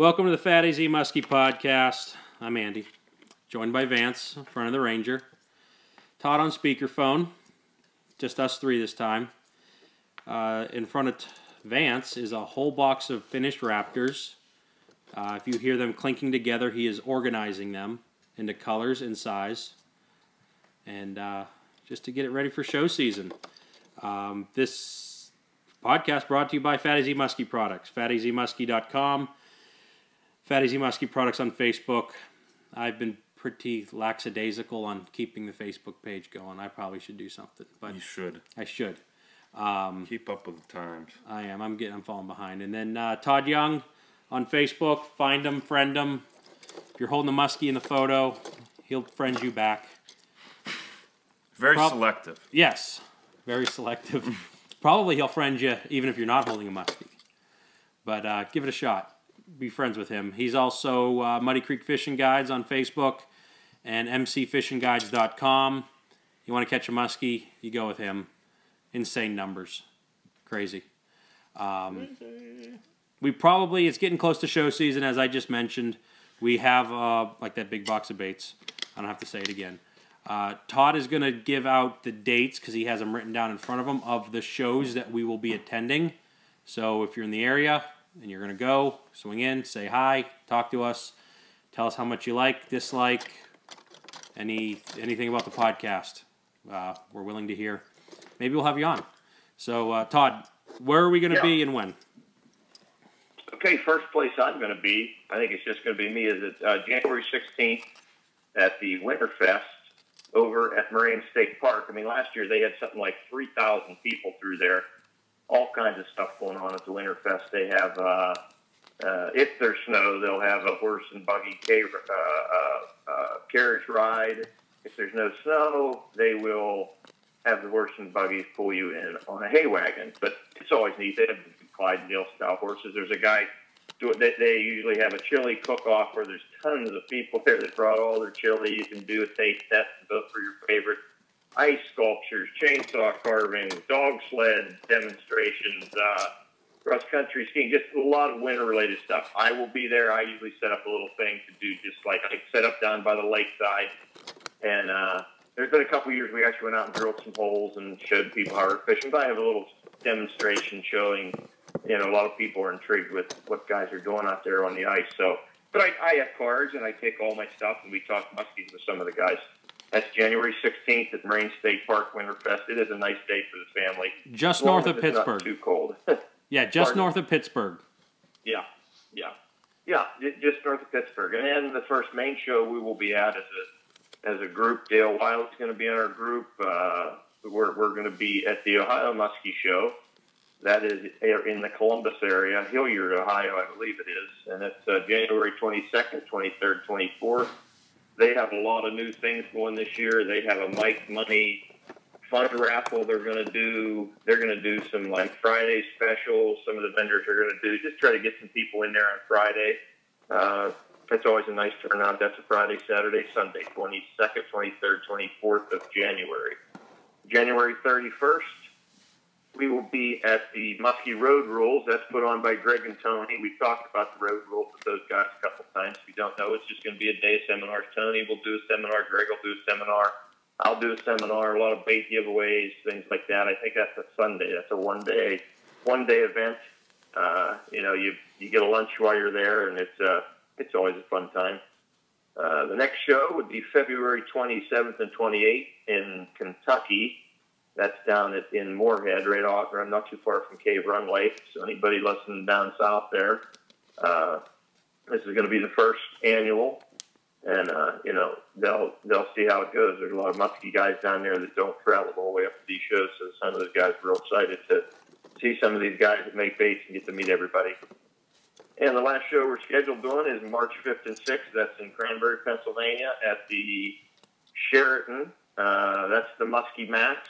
Welcome to the Fat AZ Muskie podcast. I'm Andy, joined by Vance, in front of the Ranger. Todd on speakerphone, just us three this time. Uh, in front of t- Vance is a whole box of finished Raptors. Uh, if you hear them clinking together, he is organizing them into colors and size, and uh, just to get it ready for show season. Um, this podcast brought to you by Fat AZ Muskie Products, fatazmuskie.com. Fat AZ Muskie Products on Facebook. I've been pretty lackadaisical on keeping the Facebook page going. I probably should do something, but You should I should. Um, keep up with the times. I am. I'm getting. I'm falling behind. And then uh, Todd Young on Facebook. Find him, friend him. If you're holding the muskie in the photo, he'll friend you back. Very Prob- selective. Yes, very selective. Probably he'll friend you even if you're not holding a muskie. But uh, give it a shot. Be friends with him. He's also uh, Muddy Creek Fishing Guides on Facebook and mcfishingguides.com. You want to catch a muskie, you go with him. Insane numbers. Crazy. Um, we probably, it's getting close to show season, as I just mentioned. We have uh, like that big box of baits. I don't have to say it again. Uh, Todd is going to give out the dates because he has them written down in front of him of the shows that we will be attending. So if you're in the area and you're going to go, swing in, say hi, talk to us, tell us how much you like, dislike, any anything about the podcast. Uh, we're willing to hear. Maybe we'll have you on. So uh, Todd, where are we going to Yeah. be and when? Okay, first place I'm going to be, I think it's just going to be me, is it uh, January 16th at the Winterfest over at Moraine State Park. I mean, last year they had something like 3,000 people through there, all kinds of stuff going on at the Winterfest. They have, uh, uh, if there's snow, they'll have a horse and buggy ca- uh, uh, uh, carriage ride. If there's no snow, they will have the horse and buggies pull you in on a hay wagon. But it's always neat. They have Clydesdale style horses. There's a guy. They, they usually have a chili cook-off where there's tons of people there that brought all their chili. You can do a taste test and vote for your favorite. Ice sculptures, chainsaw carving, dog sled demonstrations, uh, cross country skiing, just a lot of winter related stuff. I will be there. I usually set up a little thing to do just like I set up down by the lakeside. And uh, there's been a couple years we actually went out and drilled some holes and showed people how we're fishing. But I have a little demonstration showing, you know, a lot of people are intrigued with what guys are doing out there on the ice. So, but I, I have cards and I take all my stuff and we talk muskies with some of the guys. That's January 16th at Moraine State Park Winterfest. It is a nice day for the family. Just north of it's not Pittsburgh. too cold. Yeah, just Pardon? north of Pittsburgh. Yeah, yeah, yeah. Just north of Pittsburgh, and then the first main show we will be at as a as a group. Dale Wild's going to be in our group. Uh, we're we're going to be at the Ohio Muskie Show. That is in the Columbus area, Hilliard, Ohio, I believe it is, and it's uh, January 22nd, 23rd, 24th. They have a lot of new things going this year. They have a Mike Money fund raffle they're going to do. They're going to do some like Friday specials. Some of the vendors are going to do just try to get some people in there on Friday. Uh, that's always a nice turnout. That's a Friday, Saturday, Sunday, 22nd, 23rd, 24th of January. January 31st, we will be at the Muskie Road Rules. That's put on by Greg and Tony. We've talked about the road rules with those guys a couple times. If you don't know, it's just going to be a day of seminars. Tony will do a seminar. Greg will do a seminar. I'll do a seminar, a lot of bait giveaways, things like that. I think that's a Sunday. That's a one day, one day event. Uh, you know, you you get a lunch while you're there, and it's uh, it's always a fun time. Uh, the next show would be February 27th and 28th in Kentucky. That's down at, in Morehead, right off, or not too far from Cave Run Lake. So anybody listening down south there, uh, this is going to be the first annual, and uh, you know they'll they'll see how it goes. There's a lot of musky guys down there that don't travel all the way up to these shows, so some of those guys are real excited to see some of these guys that make baits and get to meet everybody. And the last show we're scheduled doing is March 5th and 6th. That's in Cranberry, Pennsylvania, at the Sheraton. Uh, that's the Muskie Max.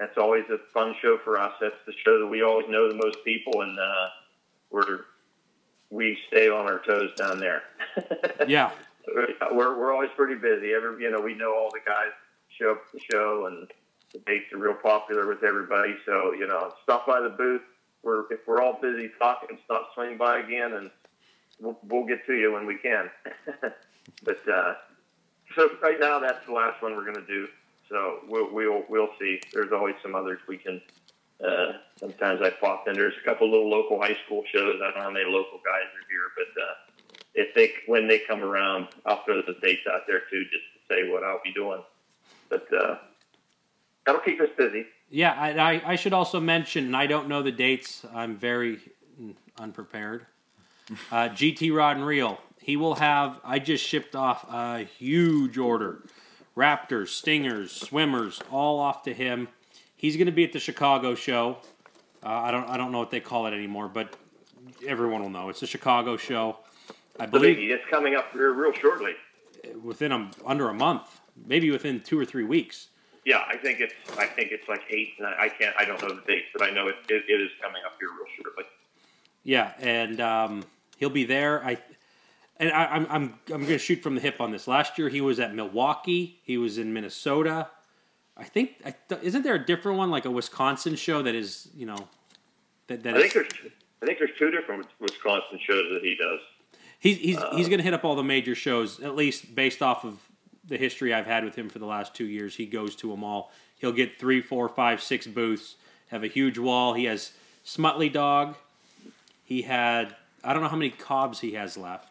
That's always a fun show for us. That's the show that we always know the most people, and uh, we're we stay on our toes down there. Yeah. we're we're always pretty busy. Every you know we know all the guys show up at the show, and the dates are real popular with everybody. So you know, stop by the booth. We're if we're all busy talking, stop swing by again, and we'll, we'll get to you when we can. but uh, so right now, that's the last one we're going to do. So we'll we'll we'll see. There's always some others we can. Uh, sometimes I pop in. There's a couple little local high school shows. I don't know how many local guys are here, but uh, if they when they come around, I'll throw the dates out there too, just to say what I'll be doing. But uh, that'll keep us busy. Yeah, I, I, should also mention, and I don't know the dates. I'm very unprepared. Uh, GT Rod and Reel. He will have. I just shipped off a huge order. Raptors, Stingers, Swimmers, all off to him. He's going to be at the Chicago show. Uh, I don't I don't know what they call it anymore, but everyone will know it's the Chicago show. I believe it's coming up here real shortly. within a, under a month, maybe within two or three weeks. Yeah, I think it's I think it's like eight. and I can't I don't know the dates, but I know it, it, it is coming up here real shortly. Yeah, and um, he'll be there. I and I, I'm I'm I'm going to shoot from the hip on this. Last year he was at Milwaukee. He was in Minnesota. I think I th- isn't there a different one like a Wisconsin show that is you know that that I think is, there's I think there's two different Wisconsin shows that he does. he's he's uh, he's going to hit up all the major shows at least based off of the history I've had with him for the last two years. He goes to them all. He'll get three, four, five, six booths. Have a huge wall. He has Smutley Dog. He had I don't know how many cobs he has left.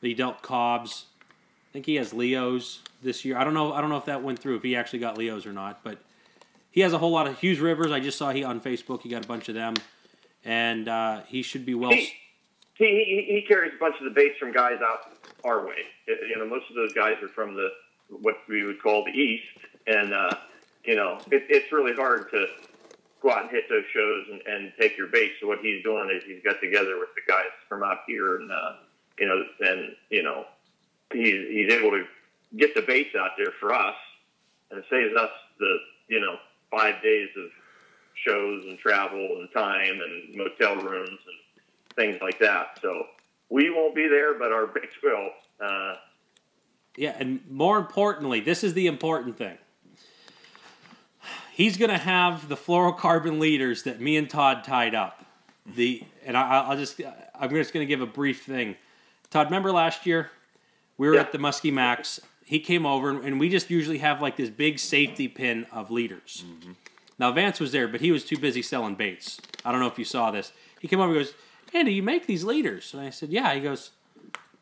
He dealt Cobbs. I think he has Leos this year. I don't know. I don't know if that went through if he actually got Leos or not. But he has a whole lot of Hughes Rivers. I just saw he on Facebook. He got a bunch of them, and uh, he should be well. He, he, he, he carries a bunch of the baits from guys out our way. You know, most of those guys are from the what we would call the east, and uh, you know, it, it's really hard to go out and hit those shows and, and take your bait. So what he's doing is he's got together with the guys from out here, and uh, you know, and you know, he's he's able to get the baits out there for us, and it saves us the you know five days of shows and travel and time and motel rooms and things like that. So we won't be there, but our baits will. Uh, Yeah, and more importantly, this is the important thing. He's going to have the fluorocarbon leaders that me and Todd tied up. The and I, I'll just I'm just going to give a brief thing. Todd, remember last year we were Yeah. at the Muskie Max. He came over and we just usually have like this big safety pin of leaders. Mm-hmm. Now Vance was there, but he was too busy selling baits. I don't know if you saw this. He came over and goes, "Andy, you make these leaders?" And I said, "Yeah." He goes,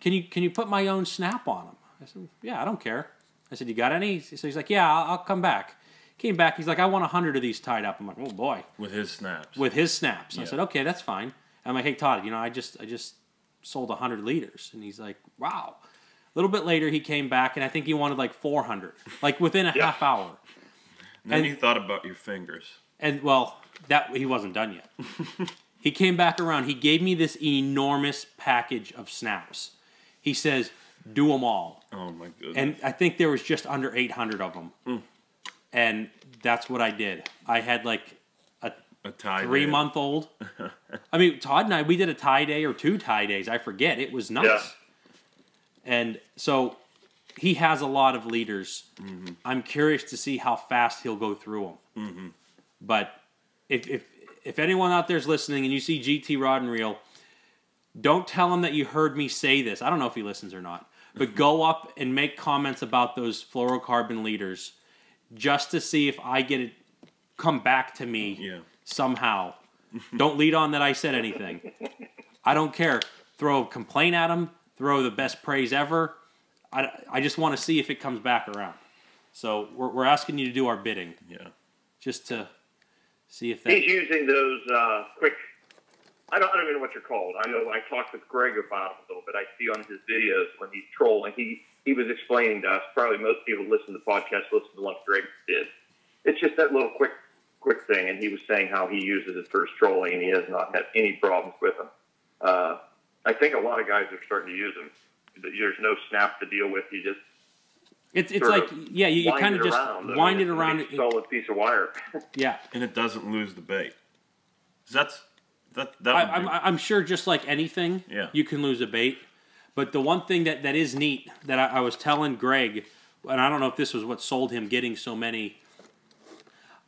"Can you can you put my own snap on them?" I said, "Yeah, I don't care." I said, "You got any?" So he's like, "Yeah, I'll, I'll come back." Came back. He's like, "I want a hundred of these tied up." I'm like, "Oh boy." with his snaps. With his snaps, I said, "Okay, that's fine." I'm like, "Hey Todd, you know, I just I just sold a hundred liters," and he's like, "Wow." A little bit later, he came back, and I think he wanted like 400, like within a Yeah. half hour. and then and- you thought about your fingers. And well, that he wasn't done yet. he came back around. He gave me this enormous package of snaps. He says, "Do them all." Oh my goodness. And I think there was just under 800 of them. Hmm. And that's what I did. I had like a tie. three dye. month old. I mean, Todd and I, we did a tie day or two tie days. I forget. It was nuts. Yeah. And so he has a lot of leaders. Mm-hmm. I'm curious to see how fast he'll go through them. Mm-hmm. But if, if if anyone out there's listening and you see GT Rod and Reel, don't tell him that you heard me say this. I don't know if he listens or not. But go up and make comments about those fluorocarbon leaders just to see if I get it come back to me Yeah. Somehow. don't lead on that I said anything. I don't care. Throw a complaint at him, throw the best praise ever. I, I just want to see if it comes back around. So we're, we're asking you to do our bidding Yeah. just to see if that. he's using those uh, quick. I don't, I don't even know what you're called. I know I talked with Greg about it a little bit. I see on his videos when he's trolling, he he was explaining to us. Probably most people listen to the podcast listen to what Greg did. It's just that little quick quick thing, and he was saying how he uses it for his trolling, and he has not had any problems with them. Uh, I think a lot of guys are starting to use them. There's no snap to deal with. You just It's, it's like, of yeah, you, you kind of just around. I mean, wind it it's a around. It, solid piece of wire. yeah. And it doesn't lose the bait. That's that that I, would I'm, be- I'm sure just like anything, Yeah. you can lose a bait. But the one thing that, that is neat that I, I was telling Greg, and I don't know if this was what sold him getting so many.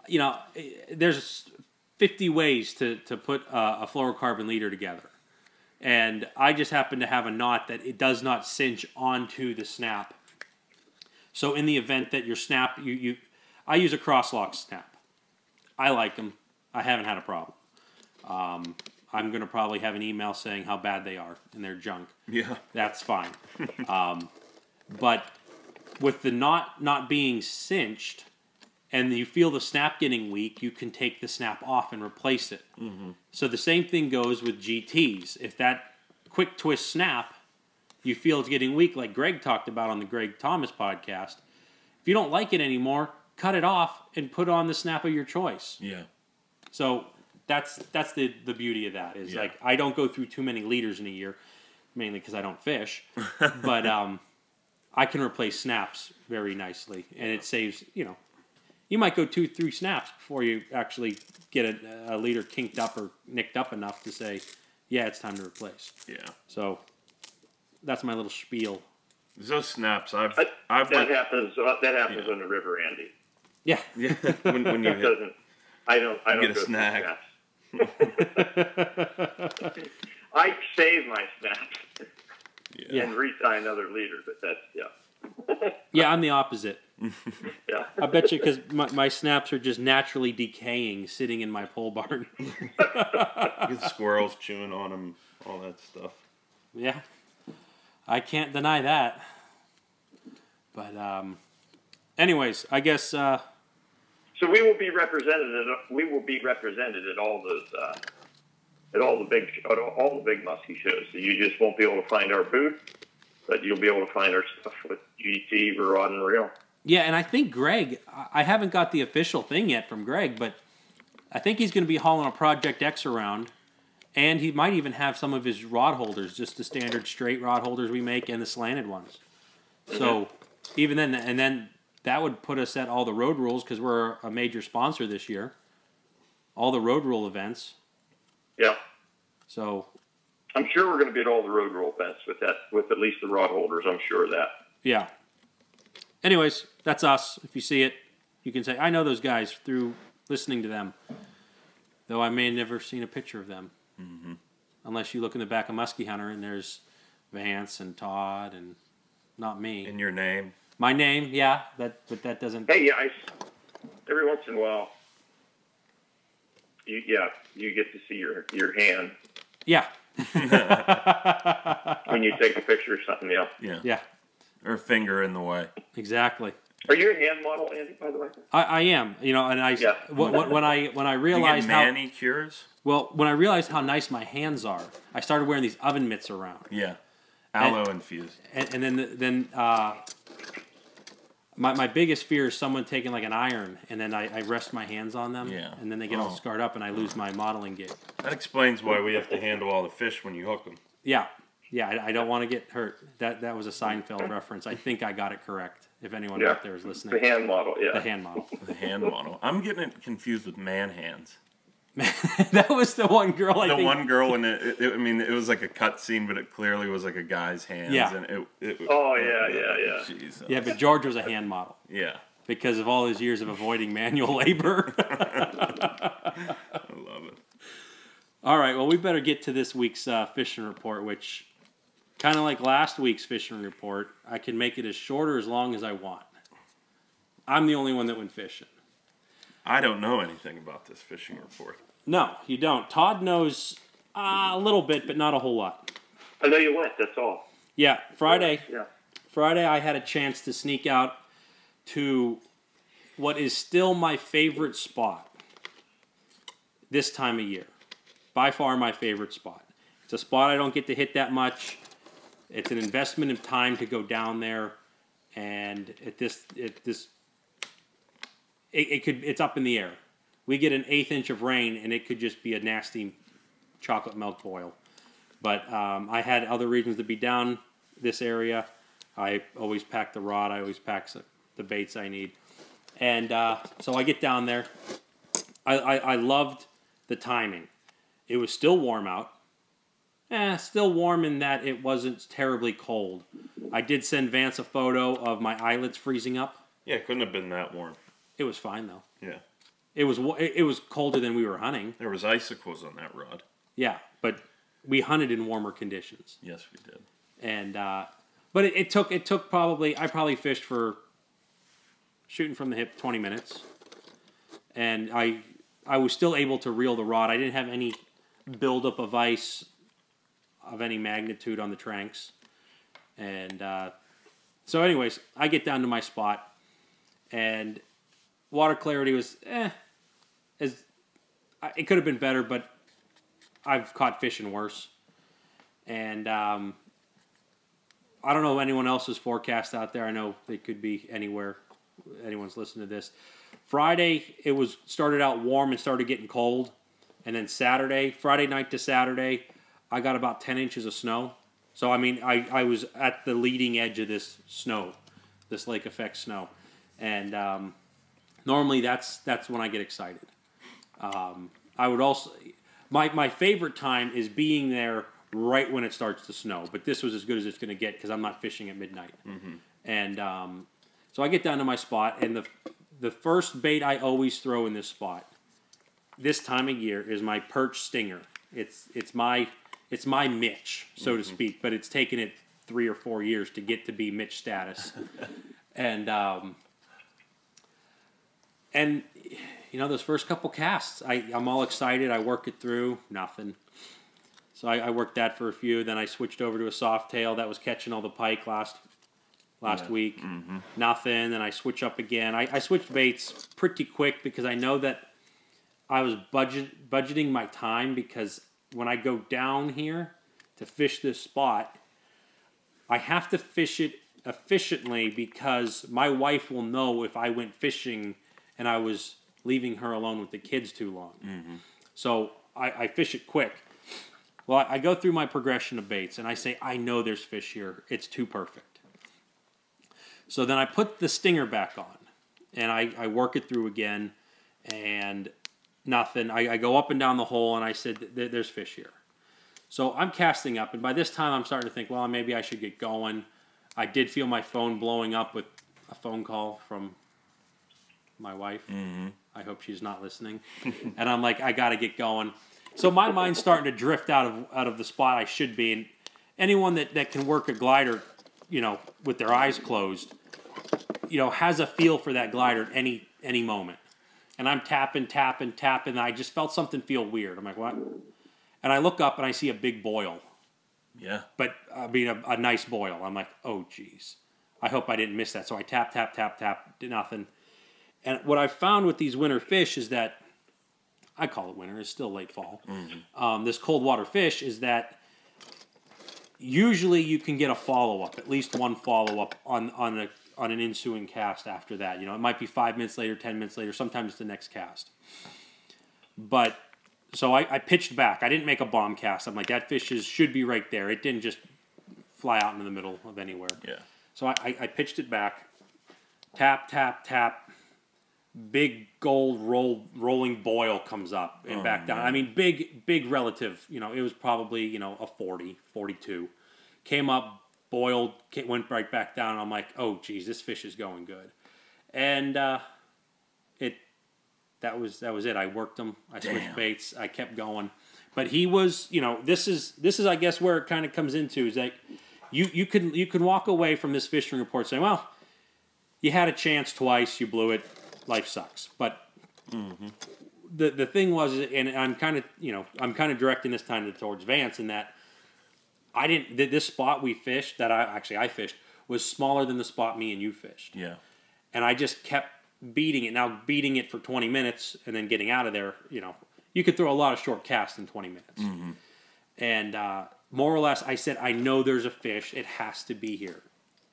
You know, there's 50 ways to, to put a, a fluorocarbon leader together. and I just happen to have a knot that it does not cinch onto the snap. So in the event that your snap, you you, I use a crosslock snap. I like them. I haven't had a problem. Um, I'm gonna probably have an email saying how bad they are and they're junk. Yeah. That's fine. um, but with the knot not being cinched, and you feel the snap getting weak, you can take the snap off and replace it. So the same thing goes with GTs. If that quick twist snap, you feel it's getting weak, like Greg talked about on the Greg Thomas podcast. If you don't like it anymore, cut it off and put on the snap of your choice. Yeah. So that's that's the the beauty of that is Yeah. like I don't go through too many leaders in a year, mainly because I don't fish, but um, I can replace snaps very nicely, and it saves you know. You might go two, three snaps before you actually get a, a leader kinked up or nicked up enough to say, "Yeah, it's time to replace." Yeah. So that's my little spiel. Those snaps, I've That, I've that like, happens. Uh, that happens Yeah. on the river, Andy. Yeah, yeah when, when you That hit, doesn't. I don't. I don't get a go through snag. snaps. I save my snaps yeah. and retie another leader, but that's yeah, yeah, I'm the opposite. Yeah. I bet you because my, my snaps are just naturally decaying, sitting in my pole barn. Get squirrels chewing on them, all that stuff. Yeah, I can't deny that. But um, anyways, I guess uh, So we will be represented. At, we will be represented at all those. Uh, at all the big, at all- all the big muskie shows. So you just won't be able to find our booth, but you'll be able to find our stuff with GT, Rod and Reel. Yeah, and I think Greg. I- haven't got the official thing yet from Greg, but I think he's going to be hauling a Project X around, and he might even have some of his rod holders, just the standard straight rod holders we make, and the slanted ones. So even then, and then that would put us at all the road rules because we're a major sponsor this year. All the road rule events. Yeah. So I'm sure we're going to be at all the road rule events with that, with at least the rod holders. I'm sure of that. Yeah. Anyways, that's us. If you see it, you can say, I know those guys through listening to them. Though I may have never seen a picture of them. Mm-hmm. Unless you look in the back of Muskie Hunter and there's Vance and Todd and not me. In your name. My name, yeah, that but that doesn't. Hey, yeah, I, every once in a while, you yeah, you get to see your your hand Yeah. when you take a picture or something. Yeah. Yeah. Yeah, Or finger in the way. exactly. Are you a hand model, Andy? By the way. I, I am, you know, and I Yeah. when, when when I when I You get realized how manicures? well when I realized how nice my hands are, I started wearing these oven mitts around. Yeah. Aloe infused. and, and then then uh, my my biggest fear is someone taking like an iron and then I, I rest my hands on them Yeah. and then they get all Oh. scarred up and I lose my modeling gig. That explains why we have to handle all the fish when you hook them. Yeah, yeah, I, I don't want to get hurt. That that was a Seinfeld reference. I think I got it correct. If anyone Yeah. out there is listening, The hand model. Yeah. the hand model. The hand model. I'm getting it confused with man hands. that was the one girl I the think. one girl in it, it, it- I mean, it was like a cut scene, but it clearly was like a guy's hands. Yeah. And it, it, Oh, yeah, yeah, yeah. Jesus. Yeah, but George was a hand model Yeah. because of all his years of avoiding manual labor. I love it. All right, well, we better get to this week's uh, fishing report, which, kind of like last week's fishing report, I can make it as short or as long as I want. I'm the only one that went fishing. I don't know anything about this fishing report. No, you don't. Todd knows uh, a little bit, but not a whole lot. I know you went. That's all. Yeah, Friday. Yeah. Friday, I had a chance to sneak out to what is still my favorite spot this time of year. By far, my favorite spot. It's a spot I don't get to hit that much. It's an investment of time to go down there, and at this, at this, it, it could. It's up in the air. We get an eighth inch of rain, and it could just be a nasty chocolate milk boil. But um, I had other reasons to be down this area. I always pack the rod. I always pack the baits I need, and uh, so I get down there. I, I, I loved the timing. It was still warm out. Eh, still warm in that it wasn't terribly cold. I did send Vance a photo of my eyelids freezing up. Yeah, it couldn't have been that warm. It was fine though. Yeah. It was it was colder than we were hunting. There was icicles on that rod. Yeah, but we hunted in warmer conditions, Yes, we did. and uh, but it, it took it took probably I probably fished for shooting from the hip twenty minutes, and I I was still able to reel the rod. I didn't have any buildup of ice of any magnitude on the tranks, and uh, so anyways, I get down to my spot, and water clarity was eh, as it could have been better, but I've caught fishing worse, and um, I don't know anyone else's forecast out there. I know they could be anywhere. Anyone's listening to this. Friday it was started out warm and started getting cold, and then Saturday, Friday night to Saturday, I got about ten inches of snow. So I mean, I, I was at the leading edge of this snow, this lake effect snow, and um, normally that's that's when I get excited. Um, I would also my my favorite time is being there right when it starts to snow. But this was as good as it's going to get because I'm not fishing at midnight. And um, so I get down to my spot, and the the first bait I always throw in this spot, this time of year, is my perch stinger. It's it's my it's my Mitch, so to speak. But it's taken it three or four years to get to be Mitch status, and um, and you know those first couple casts, I I'm all excited. I work it through, nothing. So I, I worked that for a few. Then I switched over to a soft tail that was catching all the pike last last Yeah. week. Nothing. Then I switch up again. I, I switched baits pretty quick because I know that I was budget budgeting my time because when I go down here to fish this spot, I have to fish it efficiently because my wife will know if I went fishing and I was leaving her alone with the kids too long. Mm-hmm. So I, I fish it quick. Well, I, I go through my progression of baits and I say, I know there's fish here. It's too perfect. So then I put the stinger back on and I, I work it through again and nothing. I, I go up and down the hole and I said, there's fish here. So I'm casting up, and by this time I'm starting to think, well, maybe I should get going. I did feel my phone blowing up with a phone call from my wife. Mm-hmm. I hope she's not listening. and I'm like, I got to get going. So my mind's starting to drift out of out of the spot I should be. And anyone that, that can work a glider, you know, with their eyes closed, you know, has a feel for that glider at any any moment. And I'm tapping, tapping, tapping, and I just felt something feel weird. I'm like, what? And I look up and I see a big boil Yeah. but I mean a, a nice boil. I'm like, oh geez, I hope I didn't miss that. So I tap, tap, tap, tap, did nothing. And what I've found with these winter fish is that I call it winter. It's still late fall. Um, this cold water fish is that usually you can get a follow up, at least one follow up on on a on an ensuing cast after that. You know, it might be five minutes later, ten minutes later. Sometimes it's the next cast. But so I, I pitched back. I didn't make a bomb cast. I'm like that fish is should be right there. It didn't just fly out into the middle of anywhere. Yeah. So I, I, I pitched it back. Tap tap tap. Big gold roll rolling boil comes up and Oh, back down. man. I mean big big relative. You know it was probably you know a 40, 42. Came up boiled went right back down. I'm like oh geez this fish is going good, and uh, it that was that was it. I worked him. I switched Damn. baits. I kept going. But he was, you know, this is this is I guess where it kind of comes into is like you you can you can walk away from this fishing report saying, well, you had a chance twice, you blew it, life sucks. But the the thing was, and I'm kind of you know I'm kind of directing this time towards Vance in that I didn't th- this spot we fished that I actually I fished was smaller than the spot me and you fished Yeah. and I just kept beating it. Now beating it for 20 minutes and then getting out of there, you know, you could throw a lot of short casts in 20 minutes. And uh, more or less, I said, I know there's a fish. It has to be here.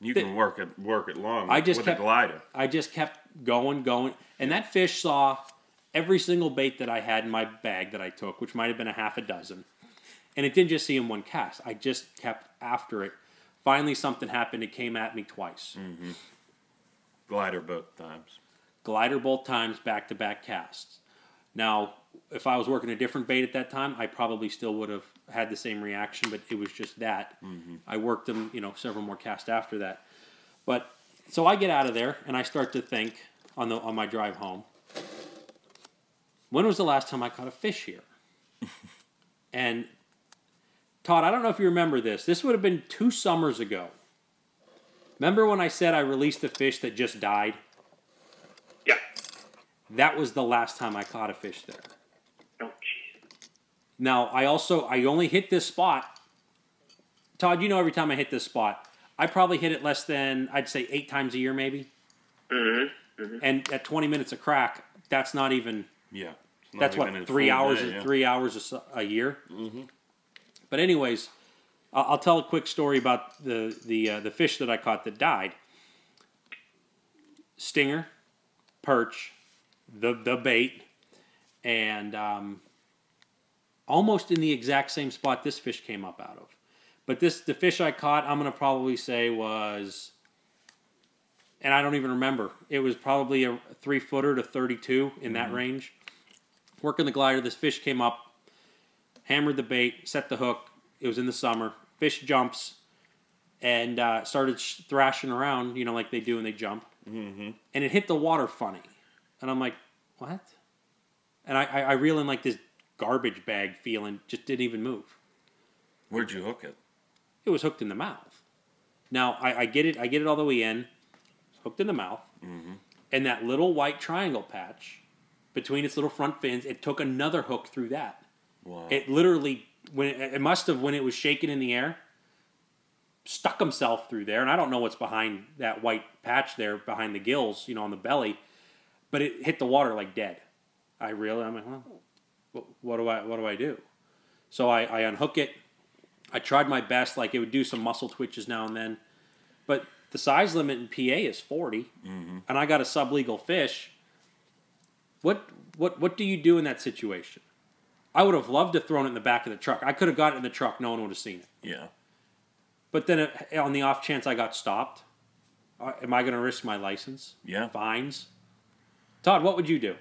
You can work it work it long I just with kept- a glider. I just kept going, going, and that fish saw every single bait that I had in my bag that I took, which might have been a half a dozen, and it didn't just see in one cast. I just kept after it. Finally, something happened. It came at me twice. Mm-hmm. Glider both times. glider both times back to back casts. Now, if I was working a different bait at that time, I probably still would have had the same reaction, but it was just that. Mm-hmm. I worked them, you know, several more casts after that. But so I get out of there and I start to think on the on my drive home. When was the last time I caught a fish here? and Todd, I don't know if you remember this. This would have been two summers ago. Remember when I said I released a fish that just died? Yeah. That was the last time I caught a fish there. Oh, jeez. Now, I also I only hit this spot. Todd, you know every time I hit this spot, I probably hit it less than I'd say 8 times a year maybe. Mm-hmm. And at 20 minutes a crack, that's not even Yeah. Not that's even what three hours day, yeah. three hours a, su- a year but anyways I'll, I'll tell a quick story about the the uh, the fish that i caught that died. Stinger perch the the bait and um, almost in the exact same spot this fish came up out of. But this the fish i caught i'm going to probably say was and i don't even remember it was probably a three footer to 32 in that range. Working the glider, this fish came up, hammered the bait, set the hook. It was in the summer. Fish jumps and uh, started sh- thrashing around, you know, like they do when they jump. Mm-hmm. And it hit the water funny. And I'm like, what? And I, I, I reel in like this garbage bag feeling, just didn't even move. Where'd you hook it? It was hooked in the mouth. Now I, I get it. I get it all the way in. It's hooked in the mouth, and that little white triangle patch between its little front fins. It took another hook through that. Wow. It literally when it, it must have when it was shaking in the air, stuck himself through there, and I don't know what's behind that white patch there behind the gills, you know, on the belly, but it hit the water like dead. I really, I'm like, well, what, what do I, what do I do? So I, I unhook it. I tried my best, like it would do some muscle twitches now and then, but the size limit in PA is 40, mm-hmm. and I got a sublegal fish. What what what do you do in that situation? I would have loved to have thrown it in the back of the truck. I could have got it in the truck. No one would have seen it. yeah. But then, uh, on the off chance I got stopped, uh, am I going to risk my license? Yeah. Fines. Todd, what would you do?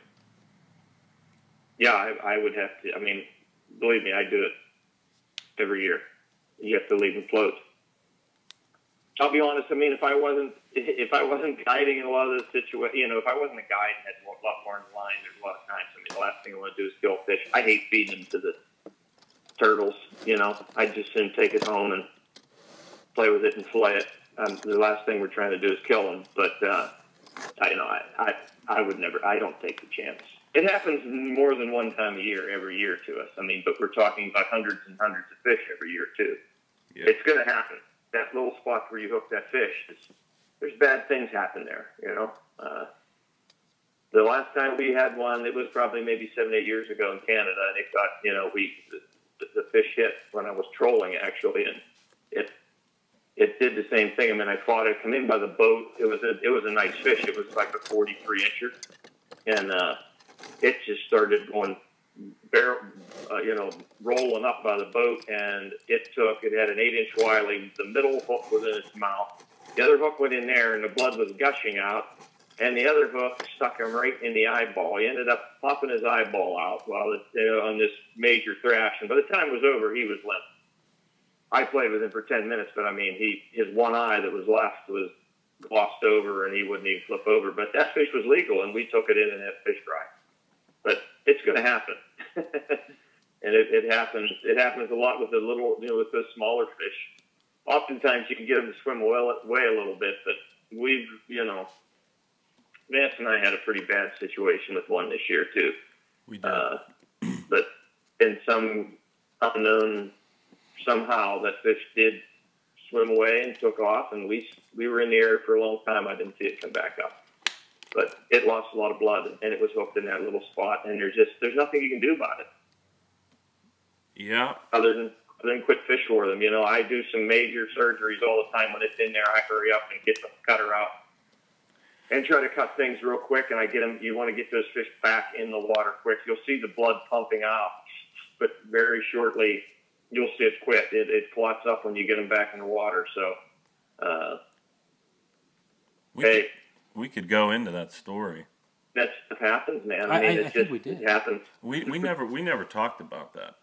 Yeah, I, I would have to. I mean, believe me, I do it every year. You have to leave them float. I'll be honest. I mean, if I wasn't if I wasn't guiding in a lot of those situations, you know, if I wasn't a guide and had a lot more in line, there's a lot of times. I mean, the last thing I want to do is kill fish. I hate feeding them to the turtles. You know, I just soon take it home and play with it and flay it. Um, the last thing we're trying to do is kill them. But uh, I, you know, I, I I would never. I don't take the chance. It happens more than one time a year, every year to us. I mean, but we're talking about hundreds and hundreds of fish every year too. Yeah. It's going to happen. That little spot where you hook that fish, it's, there's bad things happen there. You know. Uh, the last time we had one, it was probably maybe seven, eight years ago in Canada, and it got, you know, we the, the fish hit when I was trolling actually, and it it did the same thing. I mean, I fought it, come in by the boat. It was a it was a nice fish. It was like a 43 incher, and uh, it just started going barrel, uh, you know, rolling up by the boat, and it took. It had an eight inch wiley. The middle hook was in its mouth. The other hook went in there, and the blood was gushing out. And the other hook stuck him right in the eyeball. He ended up popping his eyeball out while it, you know, on this major thrash. And by the time it was over, he was limp. I played with him for ten minutes, but I mean, he his one eye that was left was glossed over, and he wouldn't even flip over. But that fish was legal, and we took it in and had fish fry. But it's going to happen, and it, it happens. It happens a lot with the little, you know, with the smaller fish. Oftentimes, you can get them to swim away, a little bit, but we've, you know, Vance and I had a pretty bad situation with one this year too. We did. Uh, but in some unknown somehow that fish did swim away and took off, and we we were in the air for a long time. I didn't see it come back up, but it lost a lot of blood, and it was hooked in that little spot. And there's just there's nothing you can do about it yeah. other than other than quit fish for them. You know, I do some major surgeries all the time when it's in there. I hurry up and get the cutter out and try to cut things real quick. And I get them. You want to get those fish back in the water quick. You'll see the blood pumping out, but very shortly you'll see it quit. It, it clots up when you get them back in the water. So, uh, We, hey, could, we could go into that story. that stuff happens, man. I- I mean, I- it I just think we did. it happens. We we never we never talked about that.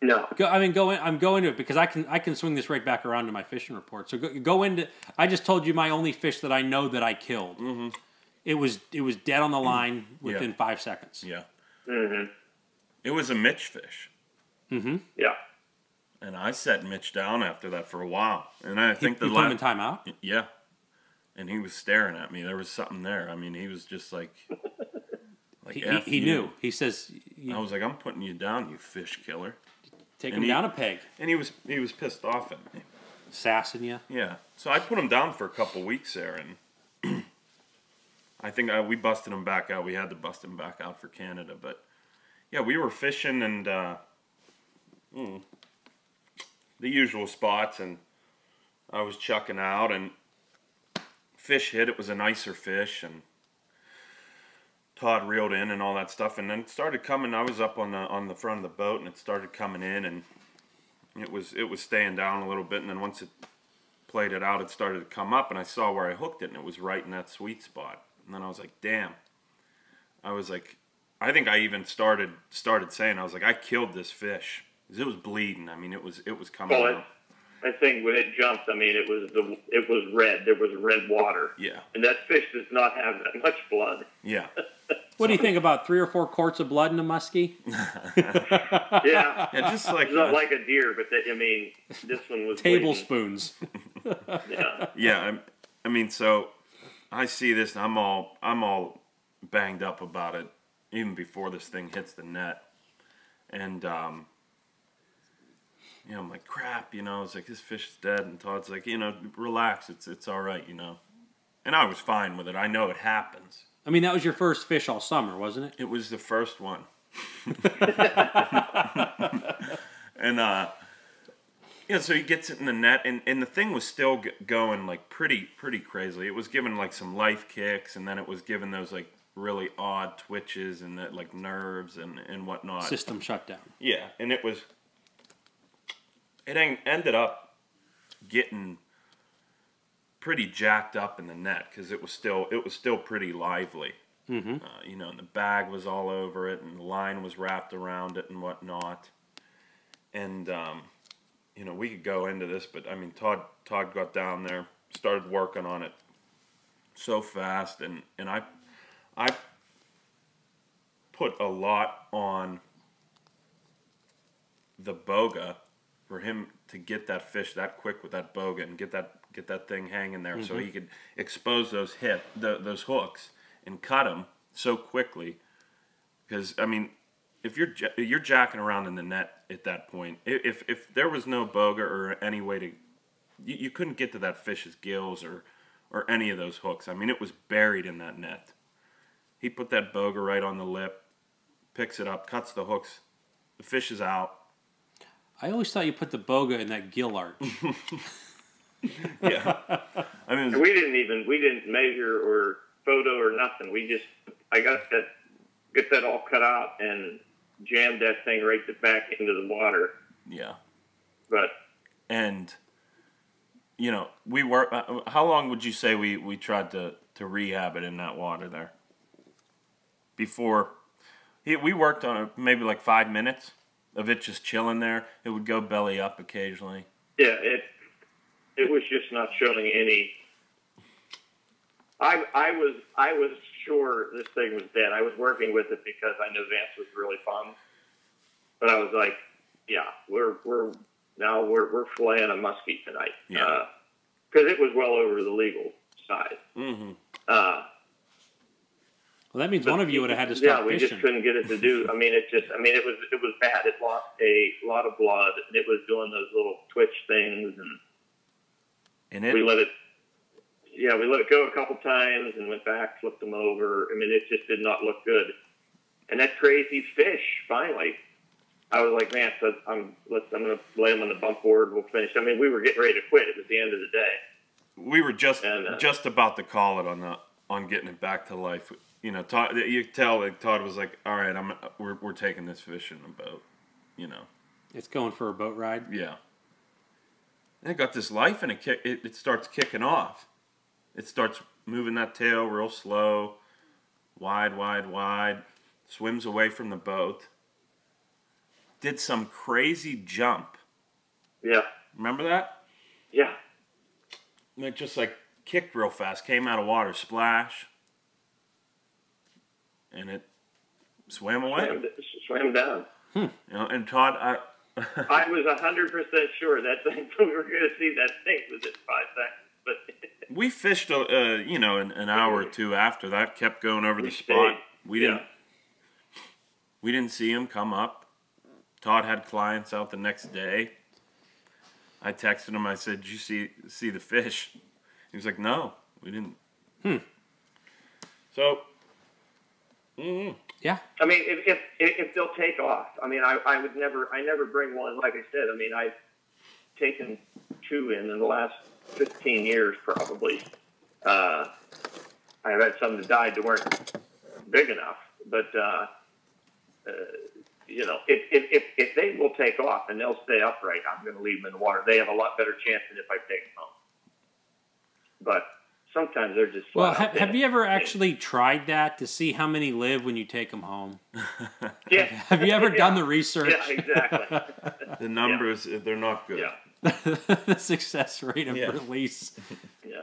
No, Go, I mean, go in, I'm going to it because I can I can swing this right back around to my fishing report. So go, go into. I just told you my only fish that I know that I killed. Mm-hmm. It was it was dead on the line within Yeah. five seconds. Yeah. hmm It was a Mitch fish. Mm-hmm. Yeah. And I set Mitch down after that for a while, and I think you the put him in last timeout. yeah, and he was staring at me. There was something there. I mean, he was just like, like He, he, F he you. knew. He says, you I was like, I'm putting you down, you fish killer. Take and him he- down a peg, And he was he was pissed off at me. sassing you. Yeah. So I put him down for a couple weeks there, and I think I, we busted him back out. We had to bust him back out for Canada, but yeah, we were fishing and uh, mm, the usual spots, and I was chucking out, and fish hit. It was a nicer fish, and Todd reeled in and all that stuff, and then it started coming. I was up on the on the front of the boat, and it started coming in, and it was it was staying down a little bit, and then once it played it out, it started to come up, and I saw where I hooked it, and it was right in that sweet spot. And then I was like, "Damn!" I was like, I think I even started started saying, I was like, "I killed this fish." It was bleeding. I mean, it was it was coming Well, out. I think when it jumped, I mean, it was the it was red. There was red water, Yeah, and that fish does not have that much blood. yeah, What do you think about three or four quarts of blood in a muskie? Yeah, yeah. Just like it's not that. like a deer, but that, I mean, this one was bleeding. Tablespoons. Yeah, yeah. I'm, I mean, so I see this, and I'm all I'm all banged up about it, even before this thing hits the net, and um, you know, I'm like, crap, you know, it's like this fish is dead, and Todd's like, you know, relax, it's it's all right, you know, and I was fine with it. I know it happens. I mean, that was your first fish all summer, wasn't it? It was the first one. and uh yeah, so he gets it in the net, and, and the thing was still g- going like pretty pretty crazily. It was giving like some life kicks, and then it was giving those like really odd twitches and that like nerves and and whatnot. System shut down. Yeah, and it was. It en- ended up getting pretty jacked up in the net because it was still it was still pretty lively. Mm-hmm. Uh, you know, and the bag was all over it, and the line was wrapped around it and whatnot. And um, you know, we could go into this, but I mean, Todd Todd got down there, started working on it so fast, and and I I put a lot on the boga for him to get that fish that quick with that boga and get that get that thing hanging there so he mm-hmm. could expose those hip the, those hooks and cut them so quickly. Because I mean if you're you're jacking around in the net at that point if if there was no boga or any way to you, you couldn't get to that fish's gills or or any of those hooks. I mean it was buried in that net. He put that boga right on the lip picks it up cuts the hooks the fish is out I always thought you put the boga in that gill arch. yeah I mean we didn't even we didn't measure or photo or nothing. We just I got that get that all cut out and jammed that thing right the back into the water. yeah But and you know we were uh, how long would you say we we tried to to rehab it in that water there before he, we worked on it maybe like five minutes of it just chilling there it would go belly up occasionally yeah, it it was just not showing any. I I was I was sure this thing was dead. I was working with it because I knew Vance was really fun, but I was like, yeah, we're we're now we're we're flaying a muskie tonight. Yeah. because it was well over the legal size. mm-hmm. Uh, Well, that means one of you would have had to yeah, we fishing. just couldn't get it to do. I mean, it just. I mean, it was it was bad. It lost a lot of blood, and it was doing those little twitch things, and and we let it. Yeah, we let it go a couple times and went back, flipped them over. I mean, it just did not look good. And that crazy fish, finally, I was like, man, so I'm let's I'm gonna lay him on the bump board. We'll finish. I mean, we were getting ready to quit. It was the end of the day. we were just And, uh, just about to call it on the on getting it back to life you know Todd you tell like Todd was like all right I'm we're, we're taking this fish in the boat you know It's going for a boat ride. Yeah. And it got this life and it, kick, it it starts kicking off. It starts moving that tail real slow, wide, wide, wide, swims away from the boat. Did some crazy jump. Yeah, Remember that? yeah. And it just like kicked real fast, came out of water, splash, and it swam away. Swam, swam down. You know, and Todd, I, I was hundred percent sure that thing we were going to see that thing was at five seconds, but We fished, uh, uh, you know, an, an hour or two after that. Kept going over We the spot. stayed, We didn't. yeah. We didn't see him come up. Todd had clients out the next day. I texted him. I said, "Did you see see the fish?" He was like, "No, we didn't." Hmm. So, mm, Yeah. I mean, if, if if they'll take off, I mean, I, I would never, I never bring one. Like I said, I mean, I've taken two in in the last fifteen years, probably. Uh, I've had some that died that weren't big enough, but uh, uh, you know, if, if if if they will take off and they'll stay upright, I'm going to leave them in the water. They have a lot better chance than if I take them home. But sometimes they're just Well, flat have, have you ever actually tried that to see how many live when you take them home? Yeah. Have you ever done the research? Yeah, exactly. the numbers eh, they're not good. Yeah. the success rate of Yeah. release. Yeah,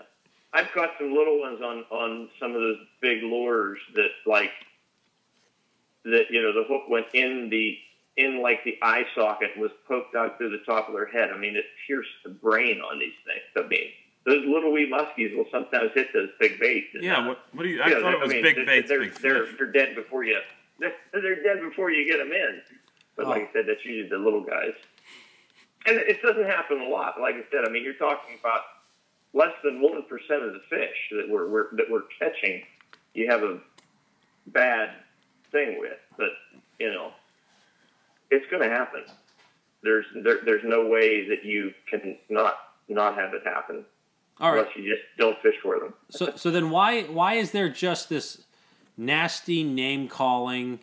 I've caught some little ones on on some of those big lures that like that you know the hook went in the in like the eye socket and was poked out through the top of their head. I mean, it pierced the brain on these things. I mean, those little wee muskies will sometimes hit those big baits. Yeah. uh, What? What do you? I yeah, thought it I was mean, big they're- baits, they're, big they're, they're dead before you. They're, they're dead before you get them in. But like I said, that's usually the little guys. And it doesn't happen a lot. Like I said, I mean, you're talking about less than one percent of the fish that we're, we're that we're catching. You have a bad thing with, but you know, it's going to happen. There's there, there's no way that you can not not have it happen All right. unless you just don't fish for them. So so then why why is there just this nasty name calling,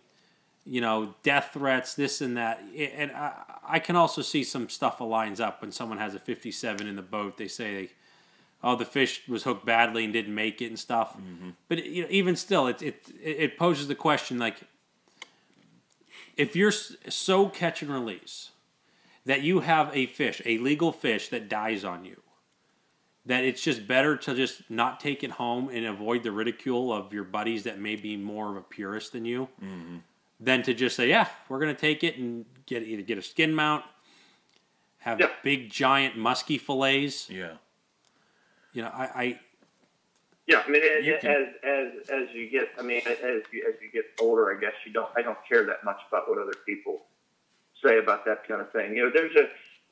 you know, death threats, this and that? And I, I can also see some stuff aligns up when someone has a 57 in the boat. They say, "Oh, the fish was hooked badly and didn't make it and stuff." Mm-hmm. But you know, even still, it it it poses the question like, if you're so catch and release that you have a fish, a legal fish that dies on you that it's just better to just not take it home and avoid the ridicule of your buddies that may be more of a purist than you than to just say yeah we're going to take it and get either get a skin mount have Yeah. big giant musky fillets Yeah. you know i, I Yeah, I mean, as, You can- as as as you get, I mean, as you as you get older, I guess you don't. I don't care that much about what other people say about that kind of thing. You know, there's a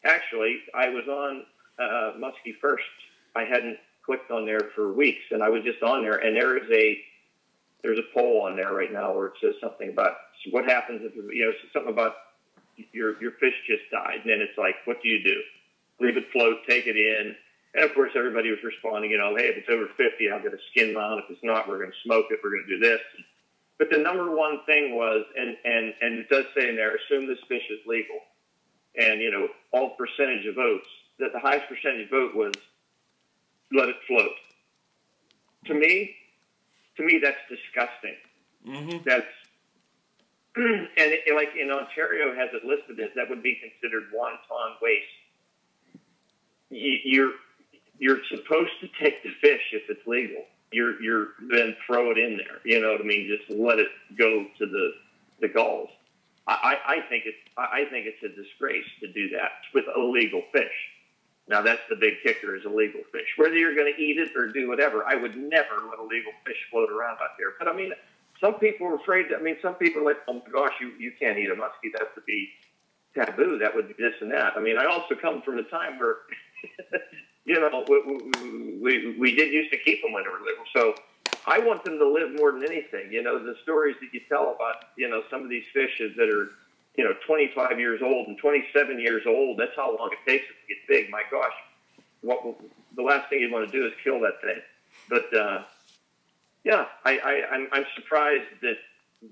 actually, I was on uh, MuskieFirst. I hadn't clicked on there for weeks, and I was just on there, and there is a there's a poll on there right now where it says something about what happens if you know something about your your fish just died, and then it's like, what do you do? Leave it float, take it in. And of course, everybody was responding, you know, hey, if it's over 50, I'll get a skin mount. If it's not, we're going to smoke it. We're going to do this. But the number one thing was, and, and, and it does say in there, assume this fish is legal. And, you know, all percentage of votes, that the highest percentage vote was let it float. To me, to me, that's disgusting. Mm-hmm. That's, and it, like in Ontario has it listed as that would be considered wanton waste. You- You're you're supposed to take the fish if it's legal. You're you're then throw it in there. You know what I mean? Just let it go to the the gulls. I, I think it's I think it's a disgrace to do that with illegal fish. Now that's the big kicker is illegal fish. Whether you're going to eat it or do whatever, I would never let illegal fish float around out there. But I mean, some people are afraid. I mean, some people are like, oh my gosh, you you can't eat a muskie. That would be taboo. That would be this and that. I mean, I also come from a time where, you know, we, we, we did used to keep them when they were little. So I want them to live more than anything. You know, the stories that you tell about, you know, some of these fishes that are, you know, 25 years old and 27 years old. That's how long it takes it to get big. My gosh, what the last thing you want to do is kill that thing. But uh, yeah, I, I, I'm, I'm surprised that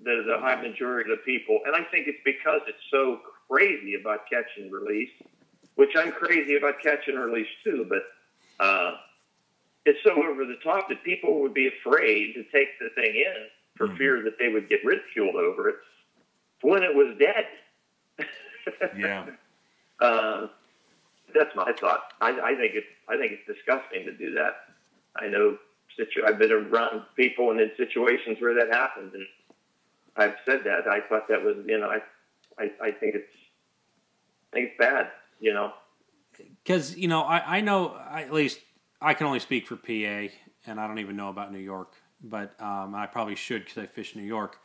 the, the high majority of the people, and I think it's because it's so crazy about catch and release, which I'm crazy about catch and release too, but uh, it's so over the top that people would be afraid to take the thing in for fear that they would get ridiculed over it when it was dead. Yeah. Uh, that's my thought. I, I think it's I think it's disgusting to do that. I know situ- I've been around people and in situations where that happened, and I've said that. I thought that was you know I I, I think it's I think it's bad. You know. because you know I, I know I, at least I can only speak for PA and I don't even know about New York, but um, I probably should because I fish New York.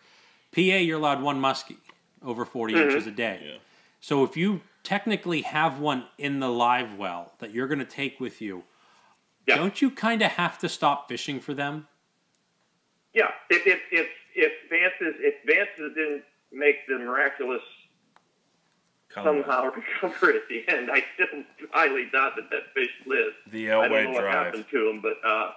PA, you're allowed one muskie over 40 inches a day. Yeah. So if you technically have one in the live well that you're going to take with you, Yeah. don't you kind of have to stop fishing for them? Yeah. If if if, if Vance's if Vance's didn't make the miraculous Combat. somehow recover at the end, I still highly doubt that that fish lived. The I don't Elway know what drive. happened to him, but uh,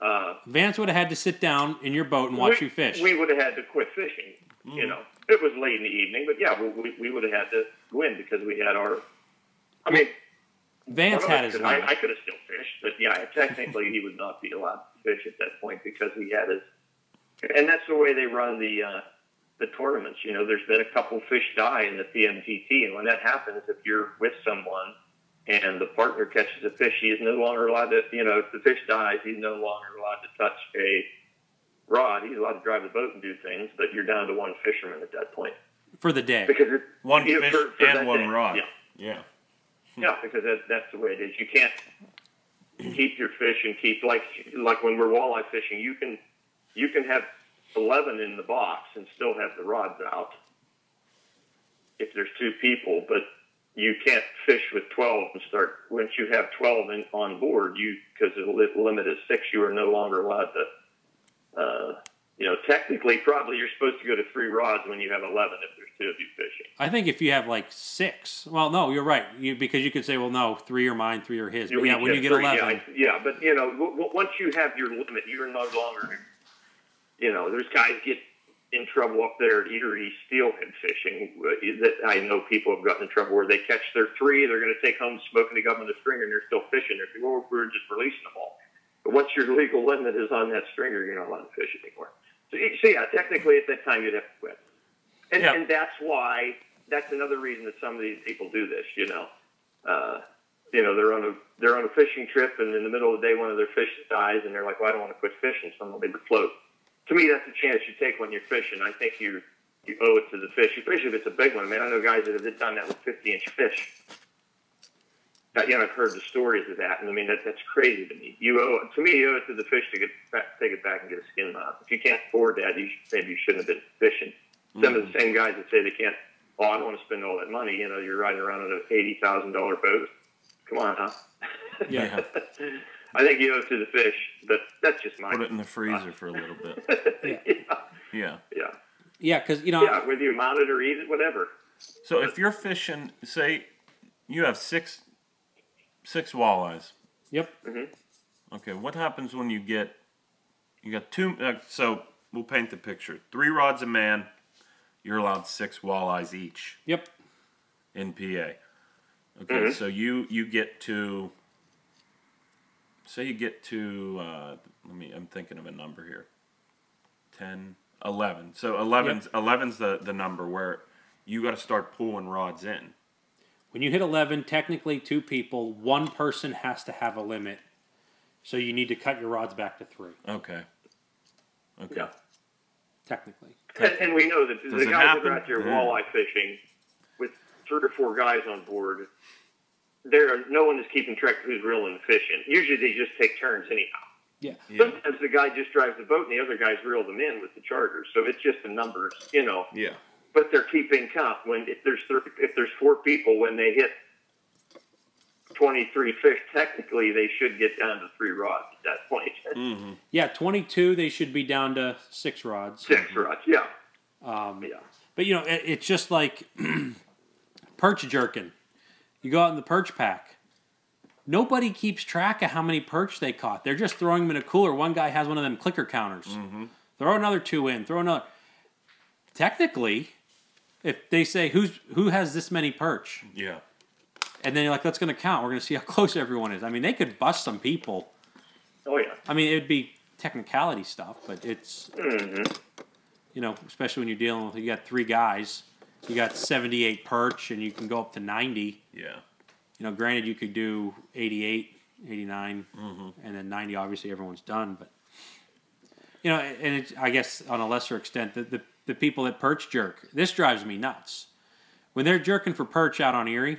uh, Vance would have had to sit down in your boat and watch we, you fish. We would have had to quit fishing. You know, it was late in the evening, but yeah, we, we, we would have had to win because we had our. I mean, Vance had his I. I could have still fished, but yeah, technically he would not be allowed to fish at that point because he had his. And that's the way they run the uh, the tournaments. You know, there's been a couple fish die in the PMTT, and when that happens, if you're with someone and the partner catches a fish, he is no longer allowed to. You know, if the fish dies, he's no longer allowed to touch a rod. He's allowed to drive the boat and do things, but you're down to one fisherman at that point for the day. because it, One you know, fish for- for and one day. rod. Yeah. Yeah. Hmm. Yeah, because that, that's the way it is. You can't keep your fish and keep like like when we're walleye fishing. You can you can have eleven in the box and still have the rods out if there's two people, but you can't fish with twelve and start. Once you have twelve in, on board, you because the li- limit is six, you are no longer allowed to. Uh, you know, technically, probably you're supposed to go to three rods when you have eleven if there's two of you fishing. I think if you have like six, well, no, you're right. You because you could say, well, no, three are mine, three are his. But yeah, when you get eleven, yeah, I- yeah, but you know, w- w- once you have your limit, you're no longer. You know, there's guys get in trouble up there at Erie steelhead fishing. uh, That I know people have gotten in trouble where they catch their three, they're going to take home smoking the government a stringer, and they're still fishing. They're well, we're just releasing them all. But once your legal limit is on that stringer, you're not allowed to fish anymore. So, so yeah, technically at that time you'd have to quit. And, Yeah. and that's why that's another reason that some of these people do this. You know, uh, you know they're on a they're on a fishing trip, and in the middle of the day, one of their fish dies, and they're like, "Well, I don't want to quit fishing, so I'm going to float." To me, that's a chance you take when you're fishing. I think you you owe it to the fish, especially if it's a big one. Man, I know guys that have done that with 50 inch fish. Uh, You know, I've heard the stories of that, and I mean that that's crazy to me. You owe to me. You owe it to the fish to get back, take it back and get a skin out. If you can't afford that, you should, maybe you shouldn't have been fishing. Some of the same guys that say they can't. Oh, I don't want to spend all that money. You know, you're riding around in an eighty thousand dollar boat. Come on, huh? yeah, I think you owe it to the fish, but that's just my. Put it in the freezer for a little bit. yeah, Yeah. yeah, yeah, because you know, yeah. Whether you mount it or eat it, whatever. So if you're fishing, say you have six six walleyes. yep, Okay, what happens when you get you got two? Uh, so we'll paint the picture. Three rods a man. You're allowed six walleyes each yep, in PA. Okay, so you you get to say you get to uh, let me I'm thinking of a number here. 10 11. So 11's 11's the the number where you got to start pulling rods in. When you hit 11, technically two people, one person has to have a limit. So you need to cut your rods back to three, Okay. Okay. Yeah. technically. And, and we know that Does the it guys that happen? are out there Yeah. walleye fishing with three or four guys on board, there are, no one is keeping track of who's real and fishing. Usually they just take turns anyhow. Yeah. Yeah. Sometimes the guy just drives the boat and the other guys reel them in with the charters. So it's just the numbers, you know. Yeah. But they're keeping count. When if there's thir- if there's four people, when they hit twenty three fish, technically they should get down to three rods at that point. Mm-hmm. Yeah, 22, they should be down to six rods. Six rods, yeah, Um, yeah. But you know, it, it's just like perch jerking. You go out in the perch pack. Nobody keeps track of how many perch they caught. They're just throwing them in a cooler. One guy has one of them clicker counters. Throw another two in. Throw another. Technically, if they say who's who has this many perch, Yeah. and then you're like, let's going to count. We're going to see how close everyone is. I mean, they could bust some people. Oh yeah. I mean, it'd be technicality stuff, but it's hmm you know, especially when you're dealing with you got three guys, you got 78 perch, and you can go up to 90. Yeah. You know, granted, you could do 88, 89, mm-hmm. and then 90. Obviously, everyone's done, but you know, and it, I guess on a lesser extent, the, the the people that perch jerk, this drives me nuts. when they're jerking for perch out on Erie,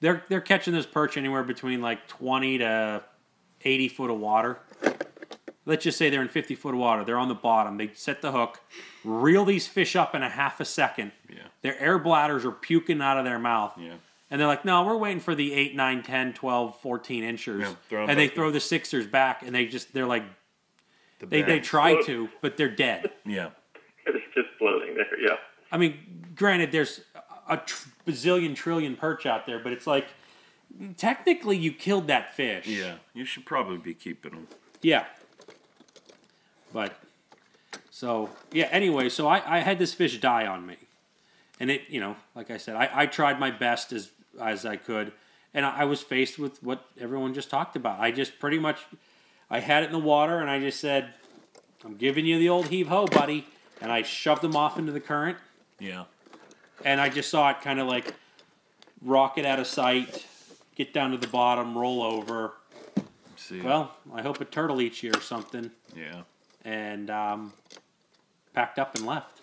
they're they're catching this perch anywhere between like twenty to eighty foot of water. Let's just say they're in fifty foot water. They're on the bottom. They set the hook, reel these fish up in a half a second. Yeah. Their air bladders are puking out of their mouth. Yeah. And they're like, no, we're waiting for the 8, 9, 10, 12, 14 inchers. Yeah, and they back throw the sixers back and they just, they're like, The they, they bags. try to, but they're dead. Yeah. It's just floating there. Yeah. I mean, granted, there's a tr- bazillion trillion perch out there, but it's like, technically, you killed that fish. Yeah. You should probably be keeping them. Yeah. But, so, yeah, anyway, so I, I had this fish die on me. And it, you know, like I said, I, I tried my best as, as I could. And I, I was faced with what everyone just talked about. I just pretty much, I had it in the water and I just said, I'm giving you the old heave ho, buddy. And I shoved him off into the current. Yeah. and I just saw it kind of like rocket out of sight, get down to the bottom, roll over. See. Well, I hope a turtle eats you or something, Yeah. And um, packed up and left.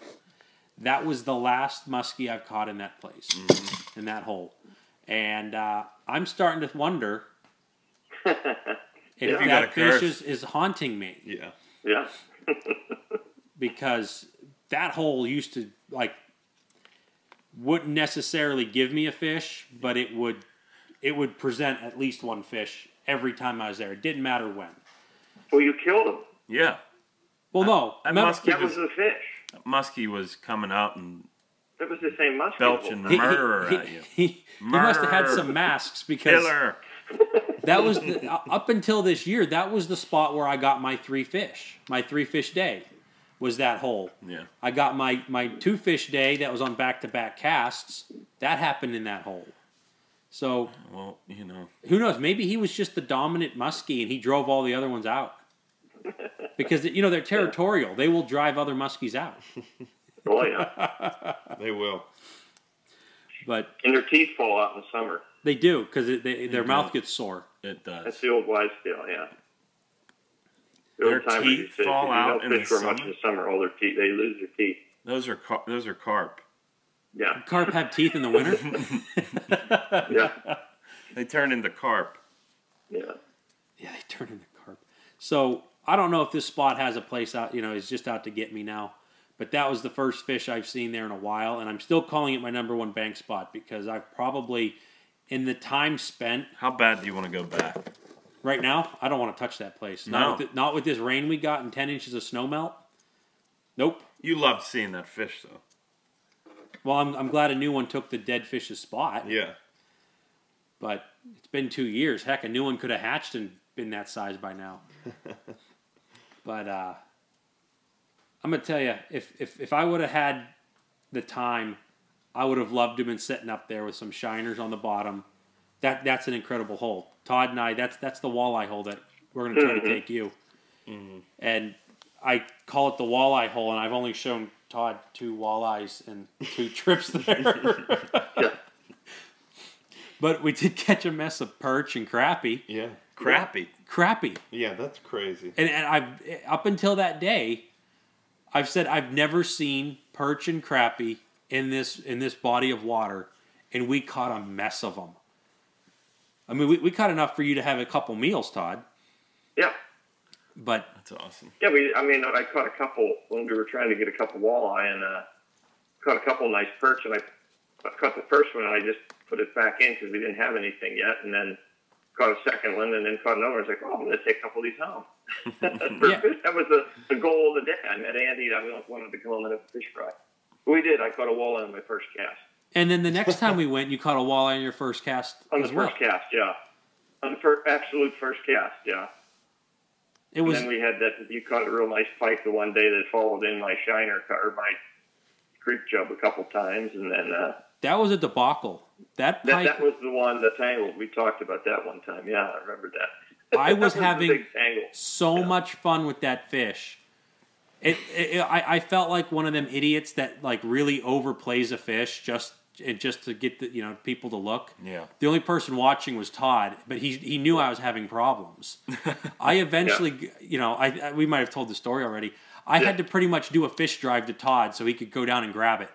That was the last muskie I've caught in that place, in that hole, and uh, I'm starting to wonder if You got a that fish is, is haunting me Yeah. Yeah. because that hole used to like wouldn't necessarily give me a fish, but it would it would present at least one fish every time I was there. It didn't matter when. Well, you killed him. Yeah. Well, no, I remember- must- That was- was the fish. Muskie was coming out and That was the same muskie. Belching bull. he, murderer he, at you. he, he must have had some masks because killer. that was the, uh, up until this year. That was the spot where I got my three fish. My three fish day was that hole. Yeah. I got my my two fish day that was on back to back casts. That happened in that hole. So Well, you know. who knows? Maybe he was just the dominant muskie and he drove all the other ones out. Because you know they're territorial. They will drive other muskies out. Oh yeah. They will. But and their teeth fall out in the summer. they do because they, their do. mouth gets sore. It does. That's the old wives' tale. Yeah. The Their old teeth used to say, fall if you out don't in the fish for much in summer? the summer, all their teeth they lose their teeth. Those are car- those are carp. Yeah. Carp have teeth in the winter. Yeah. They turn into carp. Yeah. Yeah, they turn into carp. So I don't know if this spot has a place out. You know, is just out to get me now. But that was the first fish I've seen there in a while, and I'm still calling it my number one bank spot because I've probably, in the time spent How bad do you want to go back? right now, I don't want to touch that place. No. Not with, the, not with this rain we got and ten inches of snow melt. Nope. You loved seeing that fish, though. Well, I'm, I'm glad a new one took the dead fish's spot. Yeah. But it's been two years. Heck, a new one could have hatched and been that size by now. but uh, I'm gonna tell you, if if if I would have had the time, I would have loved to have been sitting up there with some shiners on the bottom. That that's an incredible hole. Todd and I, that's that's the walleye hole that we're gonna try to take you. And I call it the walleye hole, and I've only shown Todd two walleyes and two trips there. Yeah. But we did catch a mess of perch and crappie. Yeah. Crappy. Yeah, that's crazy. And, and I've up until that day, I've said I've never seen perch and crappie in this in this body of water, and we caught a mess of them. I mean, we, we caught enough for you to have a couple meals, Todd. Yeah. But That's awesome. Yeah, we. I mean, I caught a couple when we were trying to get a couple walleye, and uh, caught a couple nice perch, and I, I caught the first one, and I just put it back in because we didn't have anything yet, and then caught a second one, and then caught another. one. I was like, oh, I'm going to take a couple of these home. Yeah. That was the, the goal of the day. I met Andy, I wanted to come home and have a fish fry. We did. I caught a walleye on my first cast. and then the next time we went, you caught a walleye on your first cast On the as well. first cast, yeah. On the fir- absolute first cast, yeah. It was and then we had that. You caught a real nice pike the one day that followed in my shiner cut- or my creek chub a couple times, and then uh, that was a debacle. That that that was the one that tangled. We talked about that one time. Yeah, I remember that. I was That the having big tangle. so much fun with that fish. It, it, I, I felt like one of them idiots that like really overplays a fish just and just to get the you know people to look. Yeah. The only person watching was Todd, but he he knew I was having problems. I eventually, you know, I, I we might have told the story already. I had to pretty much do a fish drive to Todd so he could go down and grab it.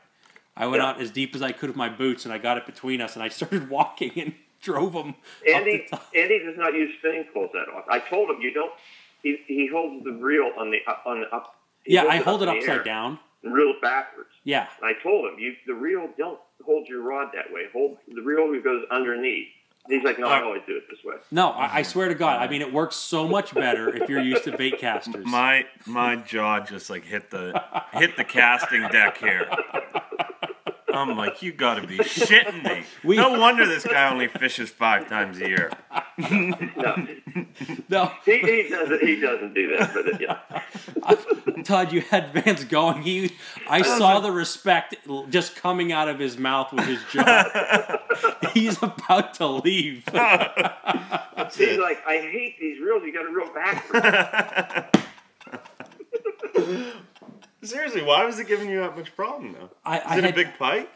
I went Yeah. out as deep as I could with my boots, and I got it between us, and I started walking and drove him. Andy Andy does not use spinning poles that often. I told him you don't. He, he holds the reel on the up- on the up. Yeah, holds I hold it up in the air upside down. and reel it backwards. Yeah, And I told him you the reel don't hold your rod that way. Hold the reel goes underneath. And he's like, no, I uh, always do it this way. no, I, I swear to God. I mean, it works so much better if you're used to bait casters. My my jaw just like hit the hit the casting deck here. I'm like, you gotta be shitting me. We- no wonder this guy only fishes five times a year. No, no, he, he doesn't. He doesn't do that. But yeah, Todd, you had Vance going. He, I saw the respect l- just coming out of his mouth with his jaw. He's about to leave. he's like, I hate these reels. You got a reel backwards. Seriously, why was it giving you that much problem though? I, Is I it had, a big pike?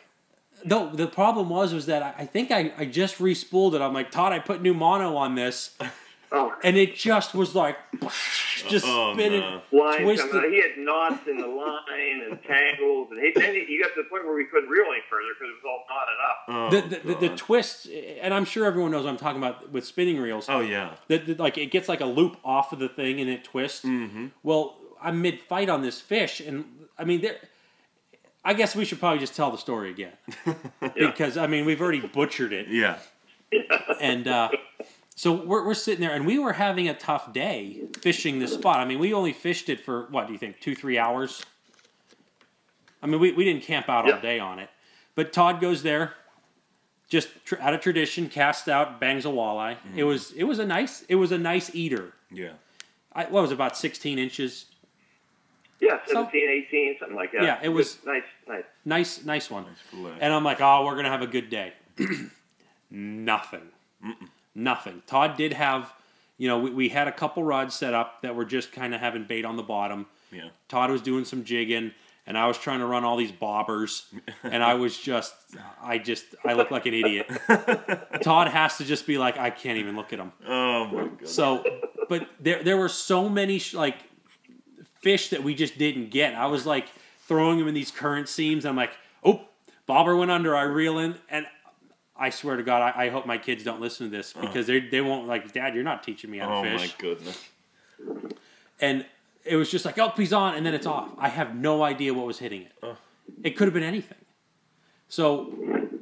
No, the problem was was that I, I think I, I just respooled it. I'm like, Todd, I put new mono on this, Oh, and it just was like just Oh, spinning. no. lines Twisted. coming out. He had knots in the line and tangles, and he, then he, he got to the point where we couldn't reel any further because it was all knotted up. Oh, The, the, the, the twist, and I'm sure everyone knows what I'm talking about with spinning reels. oh yeah. that that, like it gets like a loop off of the thing and it twists. Mm-hmm. Well, I'm mid fight on this fish, and I mean, there. I guess we should probably just tell the story again because I mean we've already butchered it, Yeah. and uh, so we're we're sitting there, and we were having a tough day fishing this spot. I mean, we only fished it for what do you think, two three hours? I mean, we, we didn't camp out all day on it, but Todd goes there, just tr- out of tradition, casts out, bangs a walleye. It was it was a nice it was a nice eater. Yeah. I, what was it, about 16 inches? Yeah, So- 17, 18, something like that. Yeah, it was- Good- nice, nice. Nice, nice one. fillet. And I'm like, oh, we're gonna have a good day. Nothing. Nothing. Todd did have, you know, we, we had a couple rods set up that were just kind of having bait on the bottom. Yeah. Todd was doing some jigging, and I was trying to run all these bobbers, and I was just, I just, I look like an idiot. Todd has to just be like, I can't even look at him. Oh my god. So, but there there were so many sh- like fish that we just didn't get. I was like throwing them in these current seams. I'm like, oh, bobber went under. I reel in, and I swear to God, I, I hope my kids don't listen to this because they they won't like, Dad, you're not teaching me how to fish. Oh my goodness. And it was just like, oh, he's on, and then it's off. I have no idea what was hitting it. It could have been anything. So,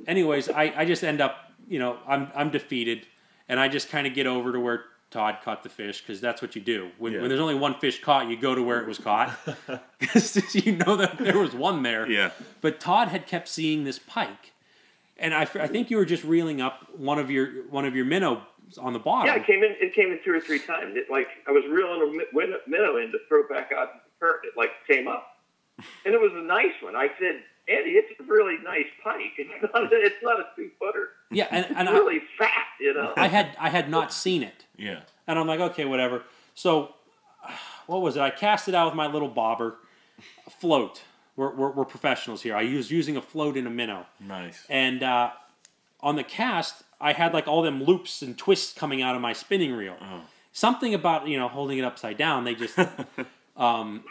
anyways, I, I just end up, you know, I'm I'm defeated, and I just kind of get over to where Todd caught the fish because that's what you do. When, Yeah. when there's only one fish caught, you go to where it was caught because you know that there was one there. Yeah. But Todd had kept seeing this pike, and I, I think you were just reeling up one of your one of your minnows on the bottom. Yeah, it came in. It came in two or three times. It, like I was reeling a minnow in to throw it back out to the current. It like came up, and it was a nice one. I said, Andy, it's a really nice pike. It's not. A, it's not a two footer. yeah, and, and It's I, really fat, you know. I had I had not seen it. Yeah. And I'm like, okay, whatever. So, what was it? I cast it out with my little bobber, float. We're, we're, we're professionals here. I was using a float in a minnow. Nice. And uh, on the cast, I had like all them loops and twists coming out of my spinning reel. Oh. Something about, you know, holding it upside down, they just. um,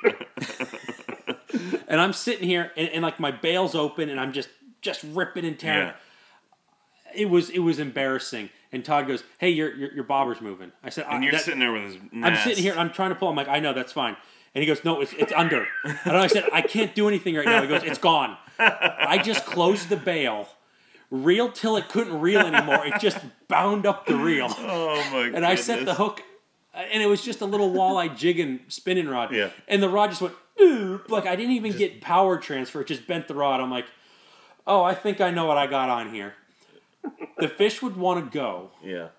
and I'm sitting here, and, and like my bail's open, and I'm just just ripping and tearing Yeah. it was it was embarrassing. And Todd goes, "Hey, your your, your bobber's moving." I said, And "I- you're that- sitting there with his. I'm sitting here. I'm trying to pull. I'm like, I know that's fine. And he goes, No, it's it's under. And I said, I can't do anything right now. He goes, It's gone. I just closed the bail, reeled till it couldn't reel anymore. It just bound up the reel, Oh my. God. And I set the hook, Uh, and it was just a little walleye jigging spinning rod. Yeah. And the rod just went. "Oop," Like I didn't even get power transfer. It just bent the rod. I'm like, Oh, I think I know what I got on here. The fish would want to go. Yeah.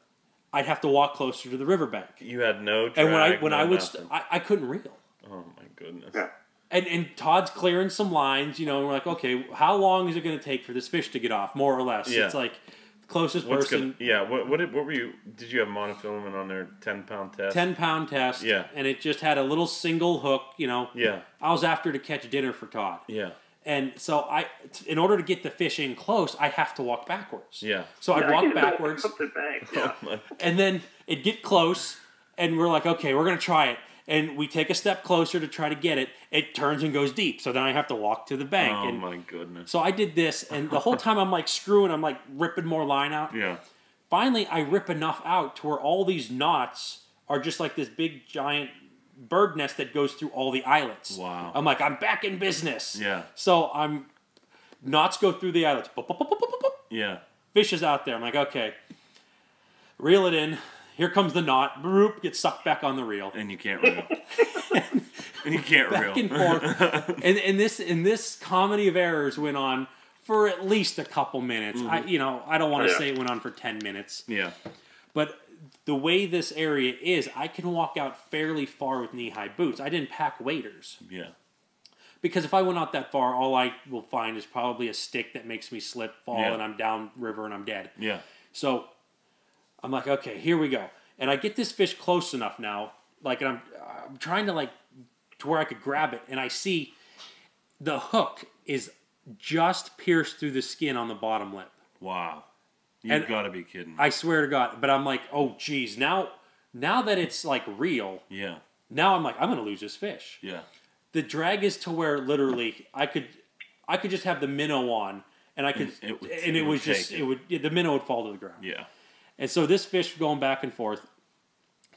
I'd have to walk closer to the riverbank. You had no. Drag, And when I when no I would, st- I, I couldn't reel. oh my goodness. Yeah. And and Todd's clearing some lines, you know, and we're like, okay, how long is it going to take for this fish to get off, more or less? Yeah. It's like the closest What's person, good? Yeah. What what, did, what were you? Did you have monofilament on their ten pound test? ten pound test, Yeah. and it just had a little single hook, you know. Yeah. I was after to catch dinner for Todd, Yeah. and so I, in order to get the fish in close, I have to walk backwards. Yeah. So I'd Yeah, I walk backwards, Up the bank. Yeah. Oh my- and then it'd get close, and we're like, okay, we're gonna try it. And we take a step closer to try to get it. It turns and goes deep. So then I have to walk to the bank. Oh and my goodness. so I did this, and the whole time I'm like screwing, I'm like ripping more line out. Yeah. Finally, I rip enough out to where all these knots are just like this big giant bird nest that goes through all the eyelets. Wow. I'm like, I'm back in business. Yeah. So I'm knots go through the eyelets. Boop, boop, boop. Yeah. Fish is out there. I'm like, okay. Reel it in. Here comes the knot. Broop, gets sucked back on the reel. And you can't reel. and you can't Back reel. and forth. and and this and this comedy of errors went on for at least a couple minutes. I mm-hmm. you know, I don't want to Yeah. say it went on for ten minutes. Yeah. But the way this area is, I can walk out fairly far with knee high boots. I didn't pack waders Yeah. because if I went out that far, all I will find is probably a stick that makes me slip, fall, Yeah. and I'm down river and I'm dead. Yeah. So I'm like, okay, here we go. And I get this fish close enough now, like and I'm I'm trying to like to where I could grab it, and I see the hook is just pierced through the skin on the bottom lip. Wow. You've got to be kidding. me. I swear to God. But I'm like, oh geez, now now that it's like real, yeah. now I'm like, I'm gonna lose this fish. Yeah. The drag is to where literally I could I could just have the minnow on and I could And it would- and it, it was just it. it. would the minnow would fall to the ground. Yeah. And so this fish going back and forth.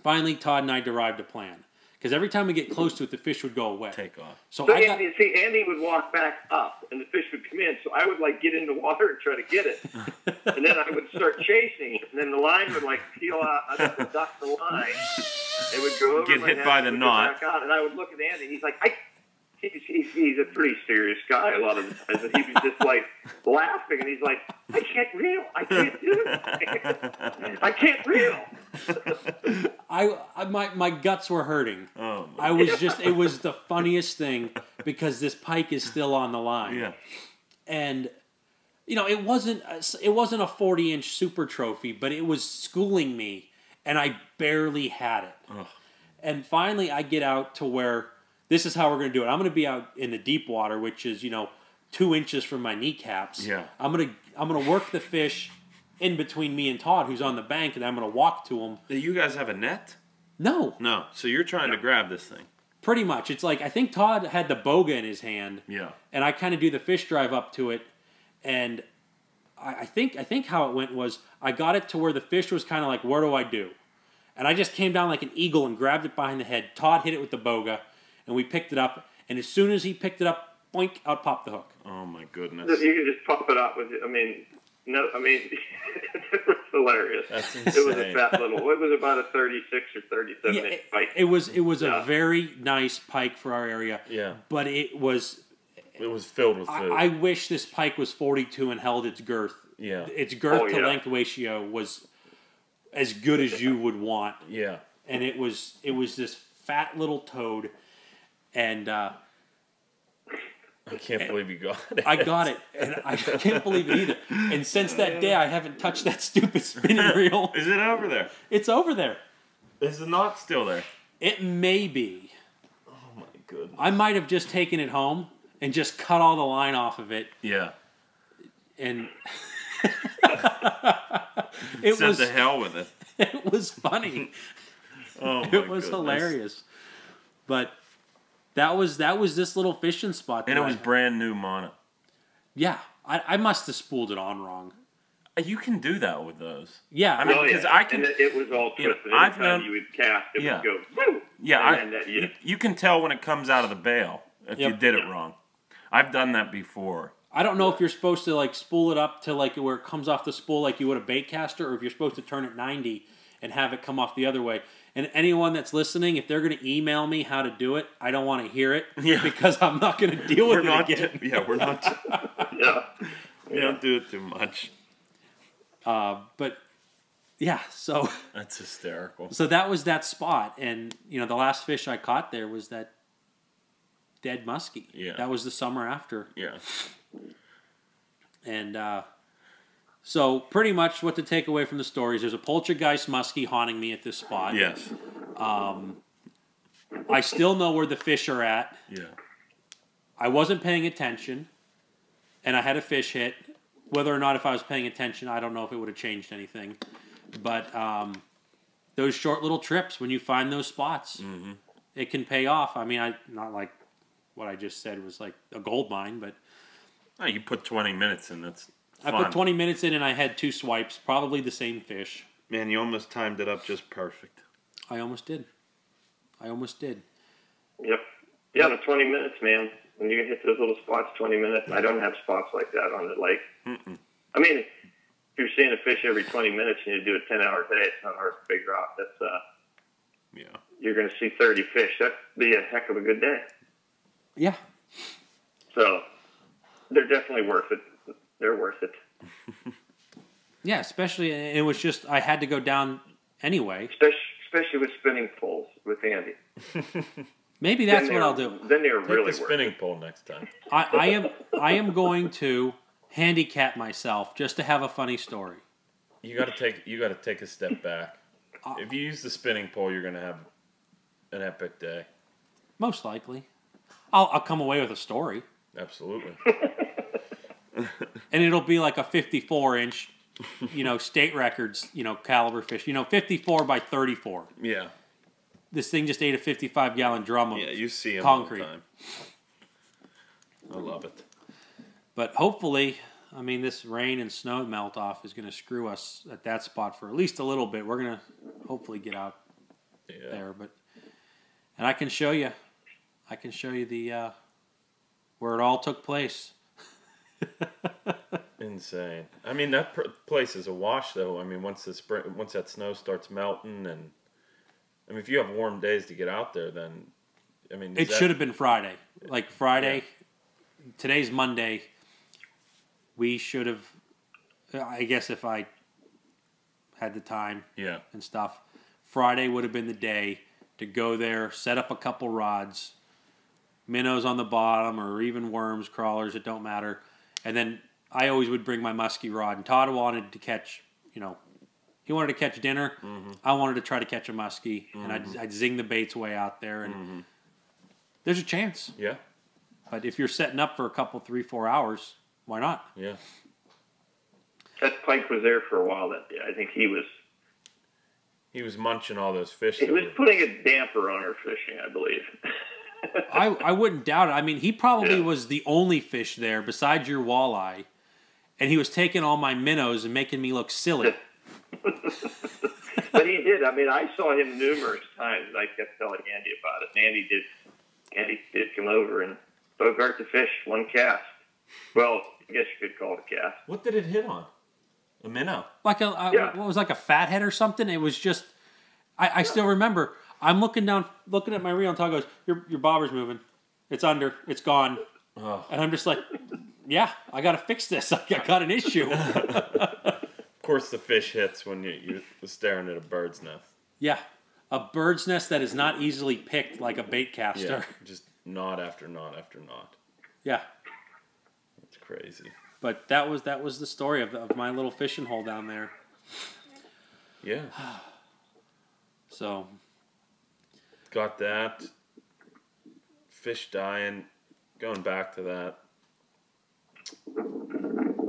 Finally, Todd and I derived a plan because every time we get close to it, the fish would go away. Take off. So So I got Andy, see, Andy would walk back up, and the fish would come in. So I would like get in the water and try to get it, and then I would start chasing and then the line would like peel out. I'd have to duck the line. It would go over Get my hit head, by the knot. back out, and I would look at Andy. He's like, I. He's, he's, he's a pretty serious guy a lot of the times, and he was just like laughing, and he's like, "I can't reel, I can't do it, I can't reel." I, I my my guts were hurting. Oh. My. I was just it was the funniest thing because this pike is still on the line. Yeah. and you know it wasn't it wasn't a 40 inch super trophy but it was schooling me and i barely had it Ugh. and finally i get out to where this is how we're going to do it i'm going to be out in the deep water which is you know two inches from my kneecaps Yeah. i'm going to i'm going to work the fish in between me and todd who's on the bank and i'm going to walk to him Do You guys have a net? no No. So you're trying to grab this thing. pretty much it's like i think todd had the boga in his hand Yeah. and I kind of do the fish drive up to it, and I, I think I think how it went was I got it to where the fish was kind of like, "Where do I do?" And I just came down like an eagle and grabbed it behind the head. Todd hit it with the boga, and we picked it up. And as soon as he picked it up, boink, out popped the hook. Oh my goodness. You can just pop it up with. I mean, no, I mean, it was hilarious. That's insane. It was a fat little. It was about a thirty-six or thirty-seven Yeah, inch it, pike. it was it was Yeah. a very nice pike for our area. Yeah. But it was. It was filled with food. I, I wish this pike was 42 and held its girth. yeah. Its girth Oh, to yeah. length ratio was as good as you would want. Yeah. and it was it was this fat little toad, and uh, I can't believe you got it. I got it, and I can't believe it either. And since that day, I haven't touched that stupid spinning reel. Is it over there? It's over there. Is it not still there? It may be. Oh my goodness. I might have just taken it home and just cut all the line off of it, Yeah. and it Sent was to hell with it. it was funny. Oh my It was goodness. hilarious, but. That was that was this little fishing spot. And that it was I- brand new mono. yeah. I, I must have spooled it on wrong. You can do that with those. Yeah, I mean, oh, because yeah. I can- and it, it was all you know, twisted. I've Every known- you would cast, it Yeah. would go. Woo! Yeah, I, And then, uh, you, yeah. you can tell when it comes out of the bail if you did it wrong. I've done that before. I don't know if you're supposed to like spool it up to like where it comes off the spool like you would a bait caster, or if you're supposed to turn it 90 and have it come off the other way. And anyone that's listening, if they're going to email me how to do it, I don't want to hear it Yeah. because I'm not going to deal with We're it not. again. Yeah, we're not. yeah. We don't do it too much. Uh, but yeah, so That's hysterical. so that was that spot, and you know the last fish I caught there was that dead muskie. Yeah. that was the summer after. Yeah. And uh, so, pretty much what to take away from the story is there's a poltergeist muskie haunting me at this spot. Yes. I still know where the fish are at. Yeah. I wasn't paying attention, and I had a fish hit. Whether or not if I was paying attention, I don't know if it would have changed anything. But um, those short little trips, when you find those spots, Mm-hmm. it can pay off. I mean, I not like what I just said was like a gold mine, but Oh, you put 20 minutes in. That's I put 20 minutes in and I had two swipes, probably the same fish. Man, you almost timed it up just perfect. I almost did. I almost did. Yep. Yeah, the 20 minutes, man. When you hit those little spots, 20 minutes. I don't have spots like that on the lake. Mm-mm. I mean, if you're seeing a fish every 20 minutes and you do a 10 hour day, it's not hard to figure out. That's uh, Yeah. you're going to see 30 fish. That'd be a heck of a good day. Yeah. So they're definitely worth it. They're worth it. Yeah, especially it was just I had to go down anyway. Especially, especially with spinning poles with Andy. Maybe that's what I'll do. Then they're Take really the worth spinning it. pole next time. I, I am I am going to handicap myself just to have a funny story. You got to take you got to take a step back. Uh, If you use the spinning pole, you're gonna have an epic day. Most likely. I'll, I'll come away with a story. Absolutely. And it'll be like a 54 inch, you know, state records, you know, caliber fish. You know, 54 by 34. Yeah. This thing just ate a 55 gallon drum of Yeah. You see them Concrete. all the time. I love it. But hopefully, I mean, this rain and snow melt off is going to screw us at that spot for at least a little bit. We're going to hopefully get out Yeah. there, but and I can show you, I can show you the uh, where it all took place. Insane. I mean, that pr- place is a wash, though. I mean, once the spring, once that snow starts melting, and I mean, if you have warm days to get out there, then I mean, It should have been Friday, like Friday. Today's Monday. We should have. I guess if I had the time Yeah. and stuff, Friday would have been the day to go there, set up a couple rods, minnows on the bottom, or even worms, crawlers. It don't matter. And then I always would bring my musky rod. And Todd wanted to catch, you know, he wanted to catch dinner. Mm-hmm. I wanted to try to catch a muskie, and I'd, mm-hmm. I'd zing the baits way out there. And mm-hmm. there's a chance. Yeah. But if you're setting up for a couple, three, four hours, why not? Yeah. That Pike was there for a while that day. I think he was He was munching all those fish. he was were- putting a damper on our fishing, I believe. I, I wouldn't doubt it. I mean, he probably Yeah. was the only fish there besides your walleye, and he was taking all my minnows and making me look silly. but he did. I mean, I saw him numerous times. I kept telling Andy about it. And Andy did. Andy did come over and bogart the fish one cast. Well, I guess you could call it a cast. What did it hit on? A minnow. Like a, a Yeah. what was like a fathead or something. It was just, I, I still remember. I'm looking down, looking at my reel, and Todd goes, "Your your bobber's moving. It's under. It's gone." Oh. And I'm just like, "Yeah, I got to fix this. I got an issue." Of course, the fish hits when you, you're staring at a bird's nest. yeah, a bird's nest that is not easily picked like a bait caster. Yeah. Just knot after knot after knot. yeah. It's crazy. But that was that was the story of, of my little fishing hole down there. Yeah. So Got that. Fish dying. Going back to that.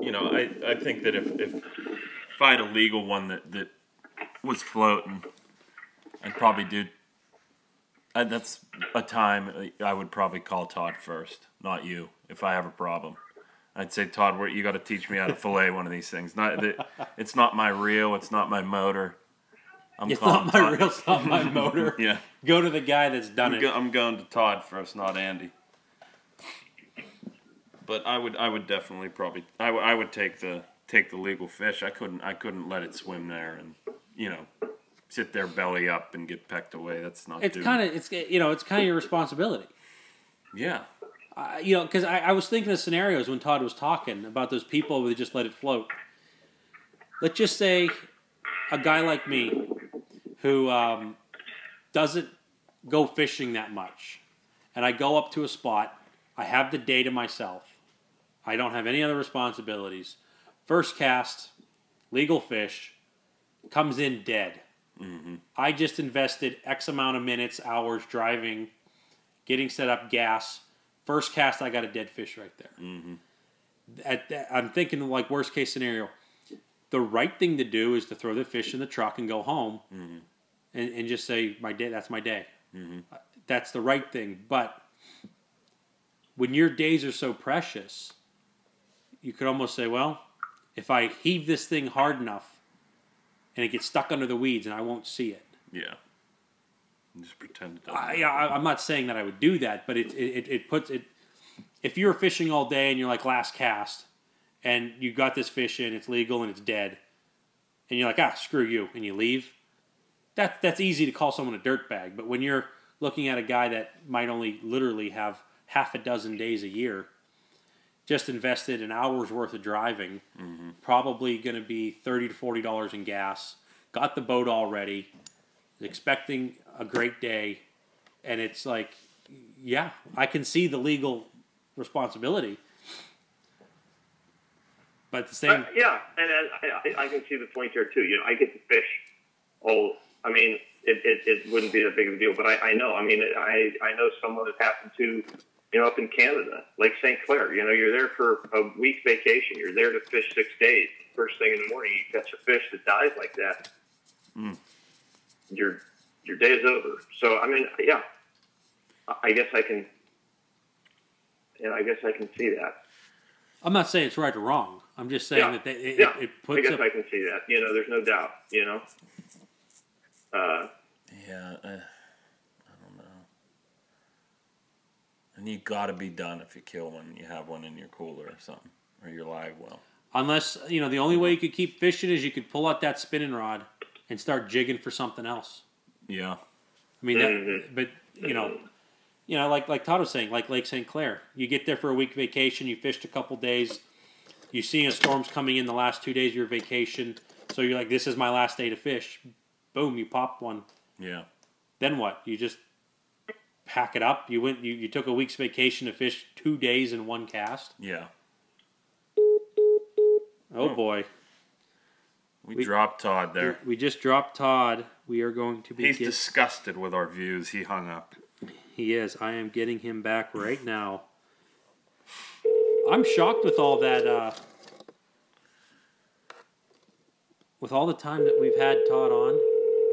You know, I, I think that if, if if I had a legal one that, that was floating, I'd probably do. I, that's a time I would probably call Todd first, not you, if I have a problem. I'd say, Todd, where you got to teach me how to fillet one of these things. Not that it's not my reel, it's not my motor. I'm it's not my Todd. reel, it's not my motor. Yeah. Go to the guy that's done I'm, it. go- I'm going to Todd first, not Andy. But I would, I would definitely probably, I, w- I would take the take the legal fish. I couldn't, I couldn't let it swim there and, you know, sit there belly up and get pecked away. That's not. It's kind of it's you know it's kind of your responsibility. yeah, Uh, you know, because I, I was thinking of scenarios when Todd was talking about those people who just let it float. Let's just say a guy like me who um, doesn't go fishing that much, and I go up to a spot, I have the day to myself, I don't have any other responsibilities. First cast, legal fish, comes in dead. I just invested X amount of minutes, hours driving, getting set up, gas. First cast, I got a dead fish right there. Mm-hmm. At that, I'm thinking like worst case scenario. The right thing to do is to throw the fish in the truck and go home, Mm-hmm. And, and just say my day. That's my day. Mhm. Uh, that's the right thing. But when your days are so precious, you could almost say, well, if I heave this thing hard enough and it gets stuck under the weeds and I won't see it. Yeah. Just pretend it doesn't. I, I, I'm not saying that I would do that, but it, it, it puts it. If you're fishing all day and you're like last cast, and you got this fish in, it's legal and it's dead, and you're like ah screw you, and you leave. That that's easy to call someone a dirtbag, but when you're looking at a guy that might only literally have half a dozen days a year, just invested an hour's worth of driving, probably going to be thirty to forty dollars in gas, got the boat all ready, expecting a great day, and it's like, yeah, I can see the legal responsibility, but the same, Uh, yeah, and I, I, I can see the point there too. You know, I get to fish. all. I mean, it, it, it wouldn't be that big of a deal, but I, I know. I mean, I I know someone that happened to, you know, up in Canada, Lake St. Clair. You know, you're there for a week vacation. You're there to fish six days. First thing in the morning, you catch a fish that dies like that. Hmm. Your your day is over. So I mean, yeah, I- guess I can. And I guess I can see that. I'm not saying it's right or wrong. I'm just saying Yeah. that they, it, yeah, it, it I puts guess I can see that. You know, there's no doubt. You know. Uh, Yeah, uh, I don't know. And you got to be done if you kill one. You have one in your cooler or something, or your live well. unless you know the only way you could keep fishing is you could pull out that spinning rod and start jigging for something else. Yeah, I mean, that, Mhm. but you know, you know, like like Todd was saying, like Lake St. Clair, you get there for a week vacation, you fished a couple days, you see a storm's coming in the last two days of your vacation, so you're like, this is my last day to fish. Boom, you pop one. yeah. Then what? You just pack it up. You went. You, you took a week's vacation to fish two days in one cast. Yeah. Oh Hmm. boy, We, We- dropped Todd there. we just dropped Todd. We are going to be. He's get- disgusted with our views. He hung up. He is. I am getting him back right now. I'm shocked with all that. Uh, with all the time that we've had Todd on.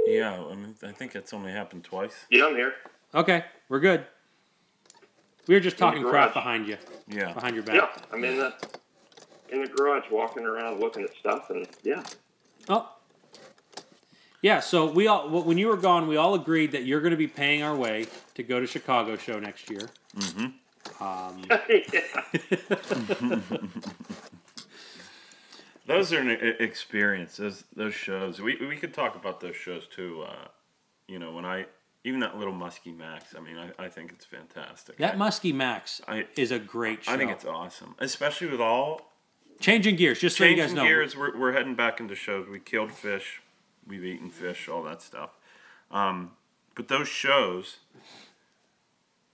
Yeah, I mean, I think it's only happened twice. yeah, I'm here. Okay, we're good. We were just talking crap behind you, Yeah. behind your back. Yeah, I'm in the in the garage, walking around, looking at stuff, and yeah, Oh. Yeah, so we all when you were gone, we all agreed that you're going to be paying our way to go to Chicago show next year. Um, yeah. Those are an experience. Those those shows. We we could talk about those shows too. Uh, you know, when I even that little Muskie Max. I mean, I, I think it's fantastic. that I, Muskie Max I- is a great show. I think it's awesome, especially with all changing gears. Just so you changing guys know, gears. We're we're heading back into shows. We killed fish. We've eaten fish. All that stuff. Um, but those shows,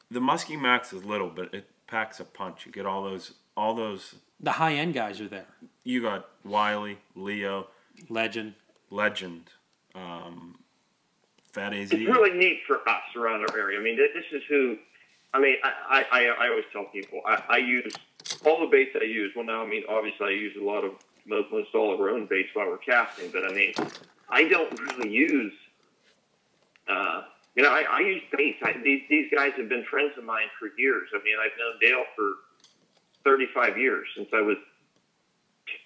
the Muskie Max is little, but it packs a punch. You get all those all those. The high end guys are there. You got Wiley, Leo, Legend. Legend, um, Fat AZ. it's really neat for us around our area. I mean, this is who. I mean, I I, I always tell people I, I use all the baits I use. Well, now I mean, obviously I use a lot of most, most all of our own baits while we're casting, but I mean, I don't really use. Uh, you know, I, I use baits. I, these these guys have been friends of mine for years. I mean, I've known Dale for 35 years since I was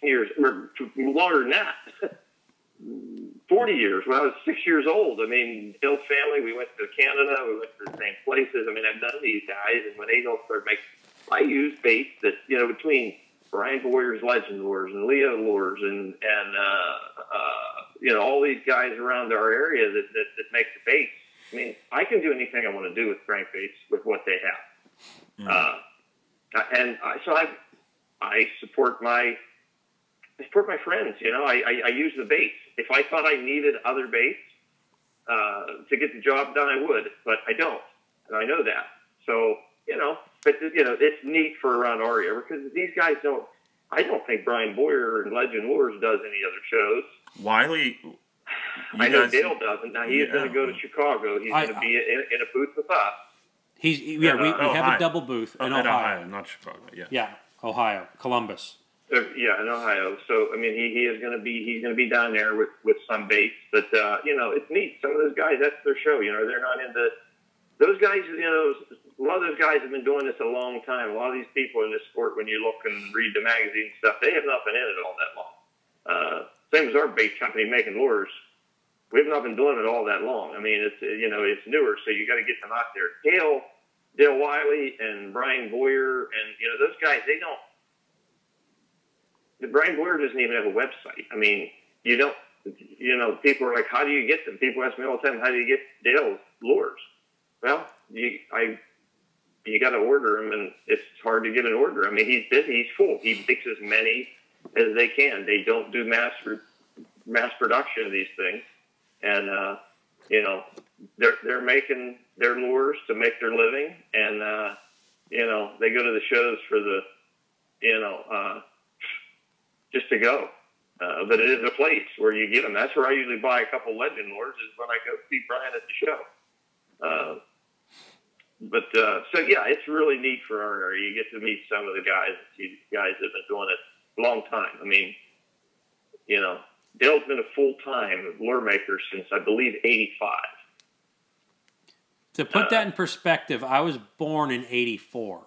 10 years, or longer than that. 40 years when I was six years old. I mean, Bill's family, we went to Canada, we went to the same places. I mean, I've known these guys, and when they don't start making, I use baits that, you know, between Brian Boyer's Legend Lures and Leo Lures and, and uh, uh, you know, all these guys around our area that, that, that make the baits. I mean, I can do anything I want to do with crankbaits with what they have. Uh, and I, so I, I support my I support my friends. You know, I, I, I use the baits. If I thought I needed other baits uh, to get the job done, I would, but I don't, and I know that. So you know, but you know, it's neat for around our area because these guys don't. I don't think Brian Boyer and Legend Lures does any other shows. Wiley. you I know guys- Dale doesn't. Now he's Yeah. going to go to Chicago. He's going to be in, in a booth with us. He's yeah. We, we have a double booth in in Ohio. Ohio, not Chicago. Yeah. Yeah, Ohio, Columbus. Uh, yeah, in Ohio. So I mean, he, he is going to be he's going to be down there with with some baits. But uh, you know, it's neat. Some of those guys, that's their show. You know, they're not into those guys, you know, a lot of those guys have been doing this a long time. A lot of these people in this sport, when you look and read the magazine stuff, they have not been in it all that long. Uh, same as our bait company making lures. We've not been doing it all that long. I mean, it's you know it's newer, so you got to get them out there. Dale, Dale Wiley, and Brian Boyer, and you know those guys. They don't. The Brian Boyer doesn't even have a website. I mean, you don't. You know, people are like, "How do you get them?" People ask me all the time, "How do you get Dale's lures?" Well, you I you got to order them, and it's hard to get an order. I mean, he's busy, he's full. He makes as many as they can. They don't do mass mass production of these things, and uh, you know they're they're making their lures to make their living, and uh, you know they go to the shows for the you know uh, just to go. Uh, but it is a place where you get them. That's where I usually buy a couple legend lures. Is when I go see Brian at the show. Uh, but uh, so yeah, it's really neat for our area. You get to meet some of the guys. Guys that have been doing it a long time. I mean, you know, Dale's been a full time lure maker since I believe '85. To put that in perspective, I was born in '84.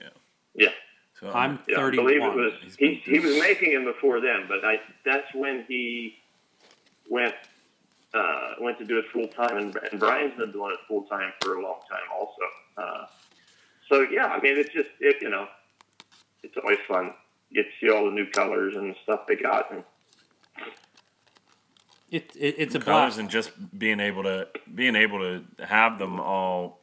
Yeah. Yeah. So I'm Yeah, I 31. believe it was he, been he was making them before then, but I that's when he went uh, went to do it full time, and, and Brian's been doing it full time for a long time also. Uh, so yeah, I mean it's just it you know it's always fun. You get to see all the new colors and stuff they got, and It, it it's a colors blast. and just being able to being able to have them all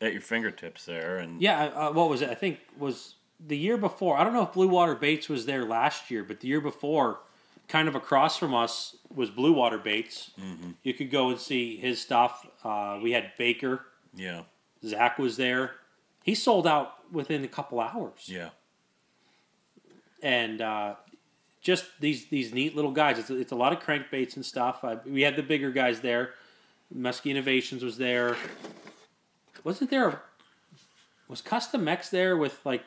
at your fingertips there and Yeah, uh, what was it? I think was the year before. I don't know if Blue Water Baits was there last year, but the year before, kind of across from us was Blue Water Baits. Mm-hmm. You could go and see his stuff. Uh, we had Baker. yeah Zach was there. He sold out within a couple hours. yeah and uh, just these these neat little guys. It's, it's a lot of crankbaits and stuff. Uh, we had the bigger guys there. Muskie Innovations was there. Wasn't there? A, was Custom X there with like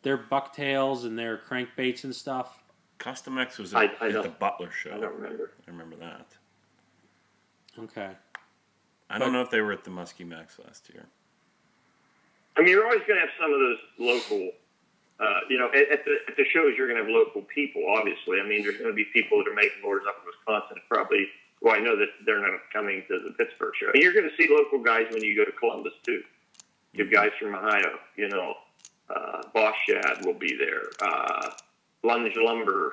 their bucktails and their crankbaits and stuff? Custom X was I- at, I at the Butler show I don't remember. I remember that Okay. I don't know if they were at the Muskie Max last year I mean, you're always going to have some of those local, uh, you know, at, at, the, at the shows, you're going to have local people, obviously. I mean, there's going to be people that are making orders up in Wisconsin. Probably, well, I know that they're not coming to the Pittsburgh show. And you're going to see local guys when you go to Columbus, too. You have guys from Ohio, you know, uh, Boss Shad will be there. Uh, Lunge Lumber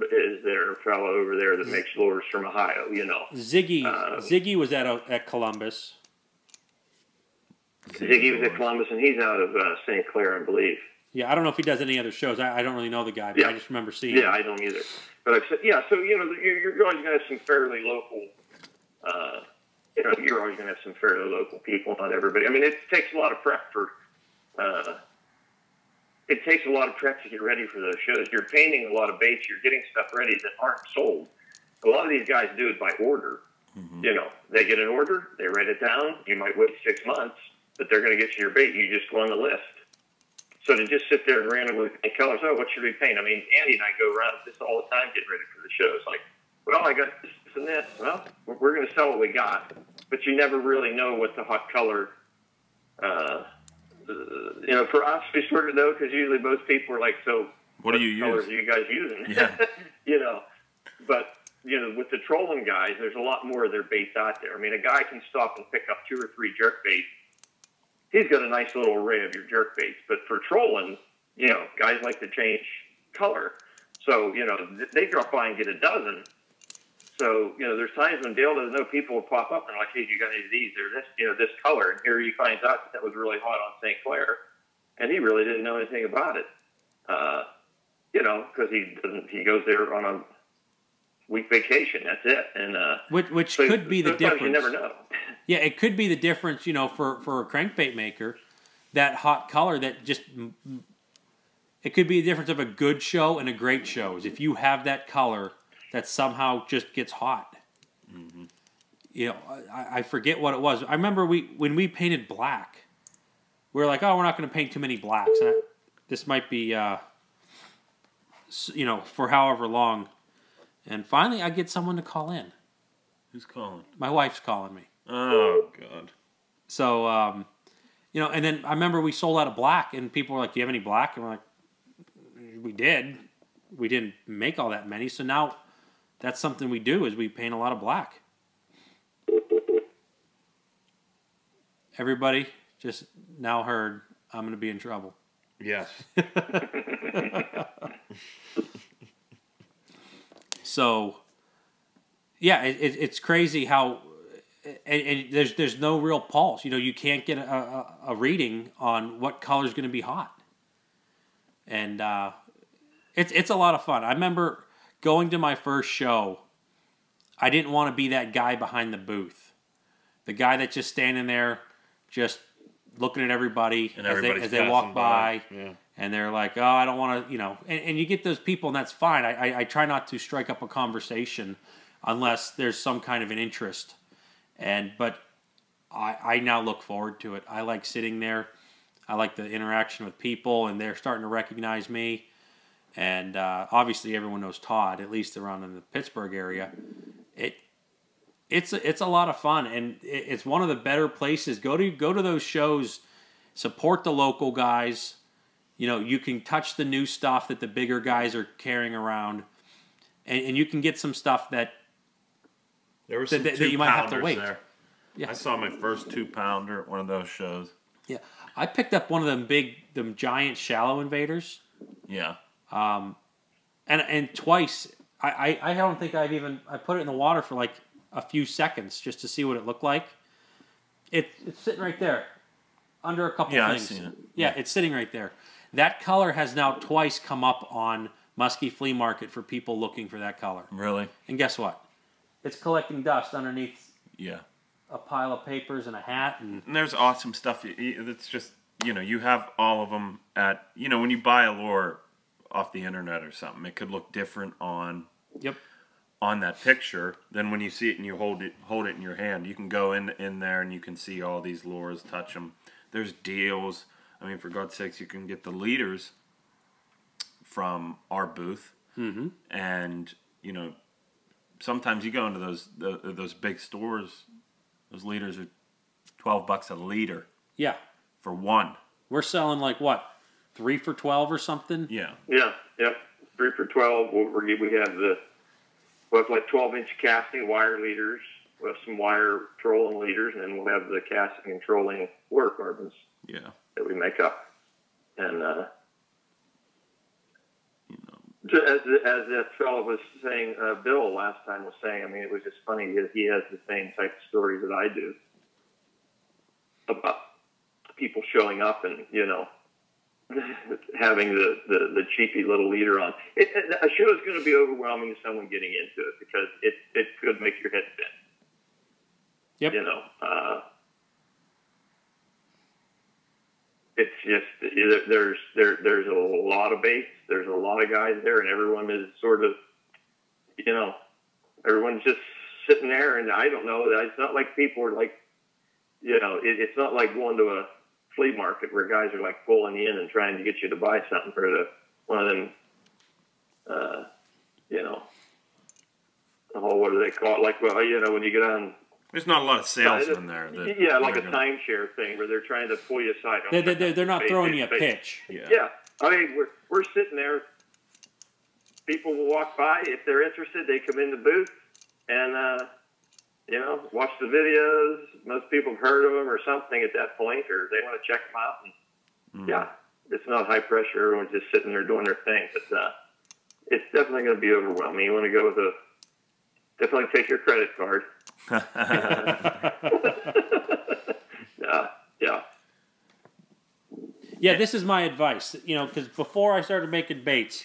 is there, a fellow over there that makes lures from Ohio, you know. Ziggy Uh, Ziggy was at at Columbus. Ziggy was at Columbus, and he's out of uh, St. Clair, I believe. Yeah, I don't know if he does any other shows. I, I don't really know the guy, but I just remember seeing. Yeah, him. I don't either. But I said, yeah, so you know, you're, you're always going to have some fairly local. Uh, you know, you're always going to have some fairly local people. Not everybody. I mean, it takes a lot of prep for. Uh, it takes a lot of prep to get ready for those shows. You're painting a lot of baits. You're getting stuff ready that aren't sold. A lot of these guys do it by order. You know, they get an order, they write it down. You might wait six months, but they're going to get you your bait. You just go on the list. So to just sit there and randomly paint colors, oh, what should we paint? I mean, Andy and I go around this all the time getting ready for the shows. Like, well, I got this, and this. Well, we're, going to sell what we got, but you never really know what the hot color. Uh, uh, you know, for us, we sort of know because usually most people are like, so What do you colors use? are you guys using? Yeah. you know, but you know, with the trolling guys, there's a lot more of their baits out there. I mean, a guy can stop and pick up two or three jerk baits. He's got a nice little array of your jerk baits, but for trolling, you know, guys like to change color. So, you know, th- they drop by and get a dozen. So, you know, there's times when Dale doesn't know people will pop up and like, hey, you got any of these? They're this, you know, this color. And here he finds out that, that was really hot on St. Clair. And he really didn't know anything about it. Uh, you know, because he doesn't, he goes there on a week vacation. That's it. And, uh, Which which so could be the difference. You never know. Yeah, it could be the difference, you know, for for a crankbait maker, that hot color that just m- m- it could be the difference of a good show and a great show. Is if you have that color that somehow just gets hot. You know, I, I forget what it was. I remember we when we painted black, we were like, oh, we're not going to paint too many blacks. And I, this might be, uh, you know, for however long. And finally, I get someone to call in. Who's calling? My wife's calling me. Oh God. So, um, you know, and then I remember we sold out of black, and people were like, "Do you have any black?" And we're like, "We did. We didn't make all that many, so now that's something we do is we paint a lot of black." Everybody just now heard I'm going to be in trouble. Yes. So, yeah, it, it, it's crazy how, and, and there's there's no real pulse. You know, you can't get a, a, a reading on what color is going to be hot, and uh, it's it's a lot of fun. I remember going to my first show. I didn't want to be that guy behind the booth, the guy that's just standing there, just looking at everybody And as they, as they walk by by. Yeah. And they're like, "Oh, I don't want to," you know, and, and you get those people, and that's fine. I, I, I try not to strike up a conversation unless there's some kind of an interest, and but I I now look forward to it. I like sitting there. I like the interaction with people, and they're starting to recognize me. And uh, obviously, everyone knows Todd, at least around in the Pittsburgh area. It it's a, it's a lot of fun, and it, it's one of the better places. Go to go to those shows, support the local guys you know you can touch the new stuff that the bigger guys are carrying around and, and you can get some stuff that There were That- that- that you might have to wait. there. Yeah. I saw my first two pounder at one of those shows. yeah i picked up one of them big them giant shallow invaders Yeah. Um, and and twice I, I i don't think i've even i put it in the water for like a few seconds just to see what it looked like it, it's sitting right there under a couple Yeah, I've things seen it. yeah it's sitting right there that color has now twice come up on muskie flea market for people looking for that color Really? and guess what it's collecting dust underneath Yeah. a pile of papers and a hat and And there's awesome stuff. It's just you know you have all of them at you know when you buy a lure off the internet or something, it could look different on yep on that picture than when you see it and you hold it hold it in your hand. You can go in in there and you can see all these lures, touch them. There's deals. I mean, for God's sakes, you can get the leaders from our booth, mm-hmm. and you know, sometimes you go into those the, those big stores. Those leaders are twelve bucks a liter yeah for one. we're selling like what three for 12 or something Yeah, Yeah, yep. Three for twelve. We'll, we we have the we have like twelve inch casting wire leaders. We have some wire trolling leaders, and then we'll have the casting and trolling fluorocarbons yeah. That we make up. And uh, You know, as as that fellow was saying, uh, Bill last time was saying. I mean, it was just funny. He he has the same type of stories that I do about people showing up and you know having the, the, the cheapy little leader on. It, it, a show is going to be overwhelming to someone getting into it because it, it could make your head spin. Yep. You know, uh, it's just there's there there's a lot of baits. There's a lot of guys there, and everyone is sort of, you know, everyone's just sitting there, and I don't know. It's not like people are like, you know, it, it's not like going to a flea market where guys are like pulling in and trying to get you to buy something for the one of them, uh, you know, oh, what do they call it? Like, well, you know, when you get on, there's not a lot of salesmen there. That yeah, like a are gonna- timeshare thing where they're trying to pull you aside. They're, they're, they're not throwing you a pitch. Yeah. Yeah, I mean, we're we're sitting there. People will walk by if they're interested. They come in the booth and uh, you know watch the videos. Most people have heard of them or something at that point, or they want to check them out. And, Yeah, it's not high pressure. Everyone's just sitting there doing their thing, but uh, it's definitely going to be overwhelming. You want to go with a definitely take your credit card. Yeah, yeah. Yeah, this is my advice. You know, because before I started making baits,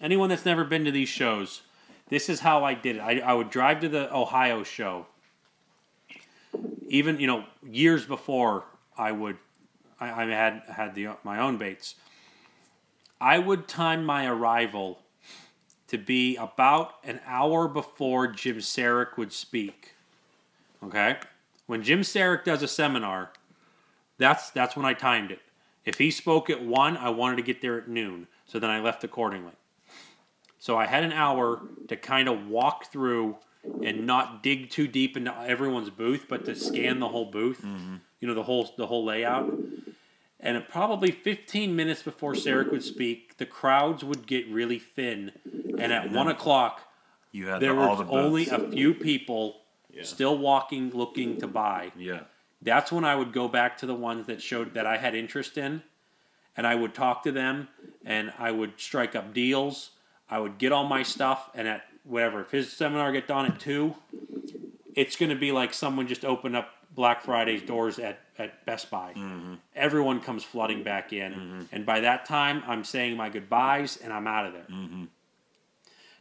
anyone that's never been to these shows, this is how I did it. I, I would drive to the Ohio show. Even you know, years before I would, I, I had had the my own baits. I would time my arrival to be about an hour before Jim Saric would speak. Okay, when Jim Saric does a seminar, that's that's when I timed it. If he spoke at one, I wanted to get there at noon, so then I left accordingly. So I had an hour to kind of walk through and not dig too deep into everyone's booth, but to scan the whole booth. Mm-hmm. You know the whole the whole layout. And probably 15 minutes before Saric would speak, the crowds would get really thin, and at one o'clock, You had there the, were the only a few people Yeah. still walking, looking to buy. yeah. That's when I would go back to the ones that showed that I had interest in, and I would talk to them, and I would strike up deals. I would get all my stuff, and at whatever, if his seminar get done at two, it's going to be like someone just opened up Black Friday's doors at, at Best Buy. Mm-hmm. Everyone comes flooding back in, mm-hmm. and by that time, I'm saying my goodbyes and I'm out of there. Mm-hmm.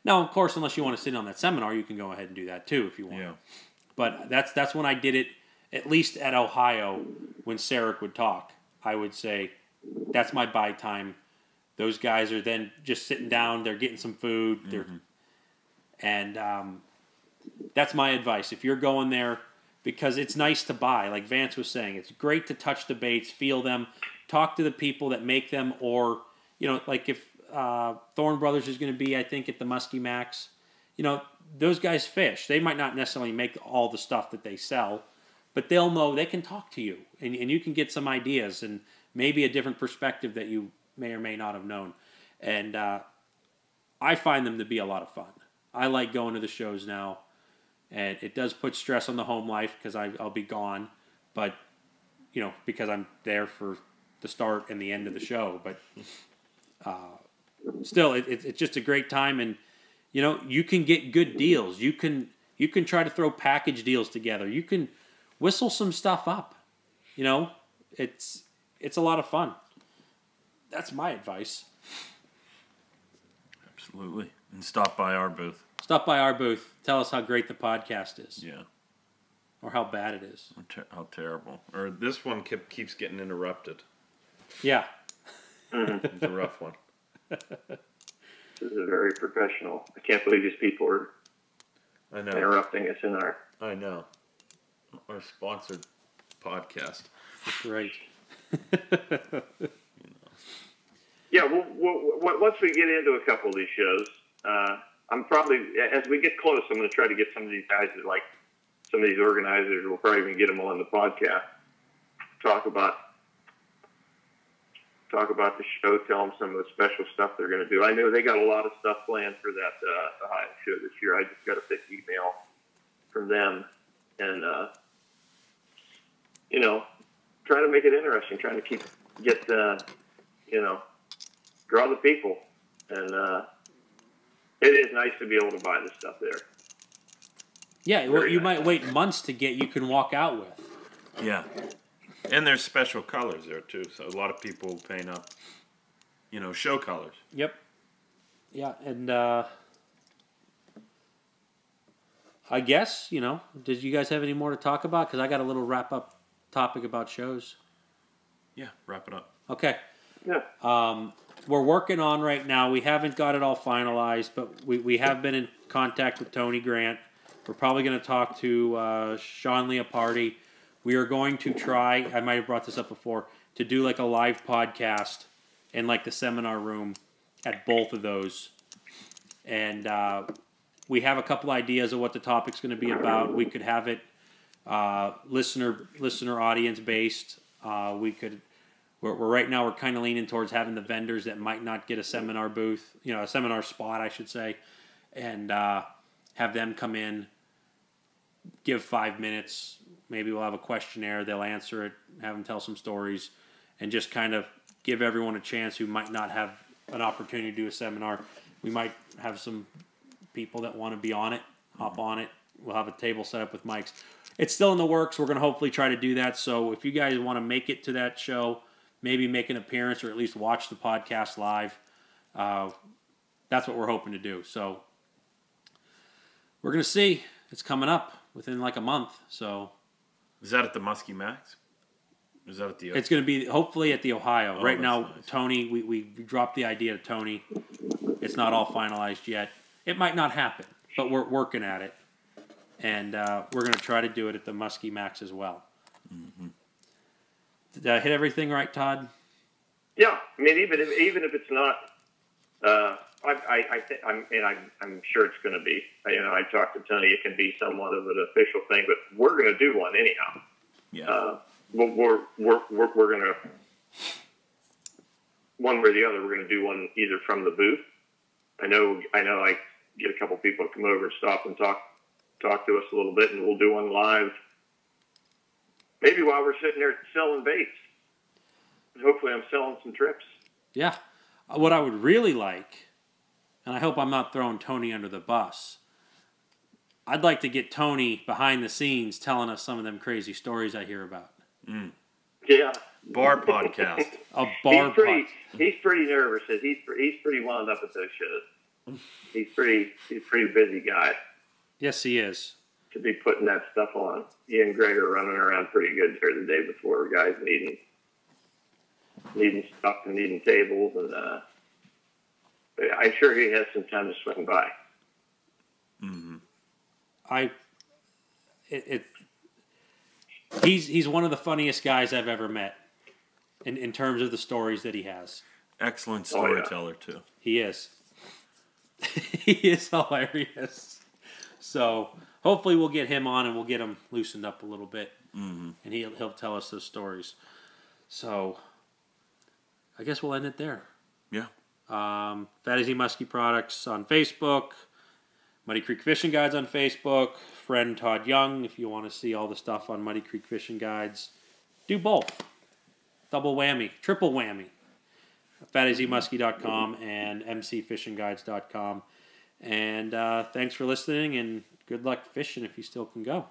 Now, of course, unless you want to sit on that seminar, you can go ahead and do that too if you want. Yeah. But that's that's when I did it. At least at Ohio, when Saric would talk, I would say, "That's my buy time." Those guys are then just sitting down. They're getting some food. They're, and um, that's my advice. If you're going there, because it's nice to buy, like Vance was saying, it's great to touch the baits, feel them, talk to the people that make them, or you know, like if uh, Thorne Brothers is going to be, I think, at the Muskie Max. You know, those guys fish. They might not necessarily make all the stuff that they sell, but they'll know they can talk to you, and, and you can get some ideas and maybe a different perspective that you may or may not have known. And uh, I find them to be a lot of fun. I like going to the shows now, and it does put stress on the home life because I'll be gone, but you know because I'm there for the start and the end of the show. But uh, still, it, it, it's just a great time, and you know you can get good deals. You can you can try to throw package deals together. You can whistle some stuff up. You know, it's it's a lot of fun. That's my advice. Absolutely. And stop by our booth. Stop by our booth. Tell us how great the podcast is, Yeah. or how bad it is. How, ter- how terrible. Or this one keep, keeps getting interrupted. Yeah, mm-hmm. It's a rough one. This is very professional. I can't believe these people are I know. interrupting us in our. I know. Our sponsored podcast. right. Yeah, we'll, we'll, we'll, once we get into a couple of these shows, uh, I'm probably as we get close, I'm going to try to get some of these guys that like some of these organizers. We'll probably even get them on the podcast. Talk about talk about the show. Tell them some of the special stuff they're going to do. I know they got a lot of stuff planned for that uh, Ohio show this year. I just got a big email from them, and uh, you know, trying to make it interesting, trying to keep get uh, you know draw the people, and uh, it is nice to be able to buy this stuff there. Yeah, what Very you nice. might wait months to get, you can walk out with. Yeah. And there's special colors there too. So a lot of people paint up, you know, show colors. Yep. Yeah, and uh, I guess you know. Did you guys have any more to talk about? Because I got a little wrap up topic about shows. Yeah. Wrap it up. Okay. Yeah, Um, we're working on right now. We haven't got it all finalized, but we, we have been in contact with Tony Grant. We're probably going to talk to uh, Sean Leopardi. We are going to try. I might have brought this up before to do like a live podcast in like the seminar room at both of those, and uh, we have a couple ideas of what the topic's going to be about. We could have it uh, listener listener audience based. Uh, we could we're, we're right now we're kind of leaning towards having the vendors that might not get a seminar booth, you know, a seminar spot, I should say, and uh, have them come in, give five minutes. Maybe we'll have a questionnaire. They'll answer it. Have them tell some stories, and just kind of give everyone a chance who might not have an opportunity to do a seminar. We might have some people that want to be on it, hop on it. We'll have a table set up with mics. It's still in the works. We're going to hopefully try to do that. So if you guys want to make it to that show, maybe make an appearance or at least watch the podcast live, uh, that's what we're hoping to do. So we're going to see. It's coming up within like a month. So Is that at the Muskie Max? Is that at the? it's going to be hopefully at the Ohio. Oh, right now, nice. Tony, we, we dropped the idea to Tony. It's not all finalized yet. It might not happen, but we're working at it. And uh, we're going to try to do it at the Muskie Max as well. Mm-hmm. Did I hit everything right, Todd? yeah. I mean, even if even if it's not uh, I, I, I think, I'm, and I'm, I'm sure it's going to be. You know, I talked to Tony. It can be somewhat of an official thing, but we're going to do one anyhow. Yeah. Uh, we're, we're, we're, we're, we're going to one way or the other. We're going to do one either from the booth. I know, I know. I get a couple people to come over and stop and talk, talk to us a little bit, and we'll do one live. Maybe while we're sitting there selling baits. Hopefully, I'm selling some trips. Yeah. Uh, What I would really like, and I hope I'm not throwing Tony under the bus. I'd like to get Tony behind the scenes telling us some of them crazy stories I hear about. Yeah. Bar podcast. A bar he's pretty. putt. He's pretty nervous. He's he's pretty wound up at those shows. He's pretty. He's pretty busy guy Yes, he is. to be putting that stuff on. He and Greg are running around pretty good there the day before. Guys needing needing stuff and needing tables, and uh, but I'm sure he has some time to swing by. I it, it he's he's one of the funniest guys I've ever met in, in terms of the stories that he has. Excellent Oh, yeah. storyteller too. He is. he is hilarious. So hopefully we'll get him on and we'll get him loosened up a little bit, mm-hmm. and he'll he'll tell us those stories. So I guess we'll end it there. Yeah. Um, Fat AZ Muskie Products on Facebook, Muddy Creek Fishing Guides on Facebook, friend Todd Young if you want to see all the stuff on Muddy Creek Fishing Guides. Do both. Double whammy, triple whammy. FatAZmuskie.com and MCFishingGuides.com. And uh, thanks for listening and good luck fishing if you still can go.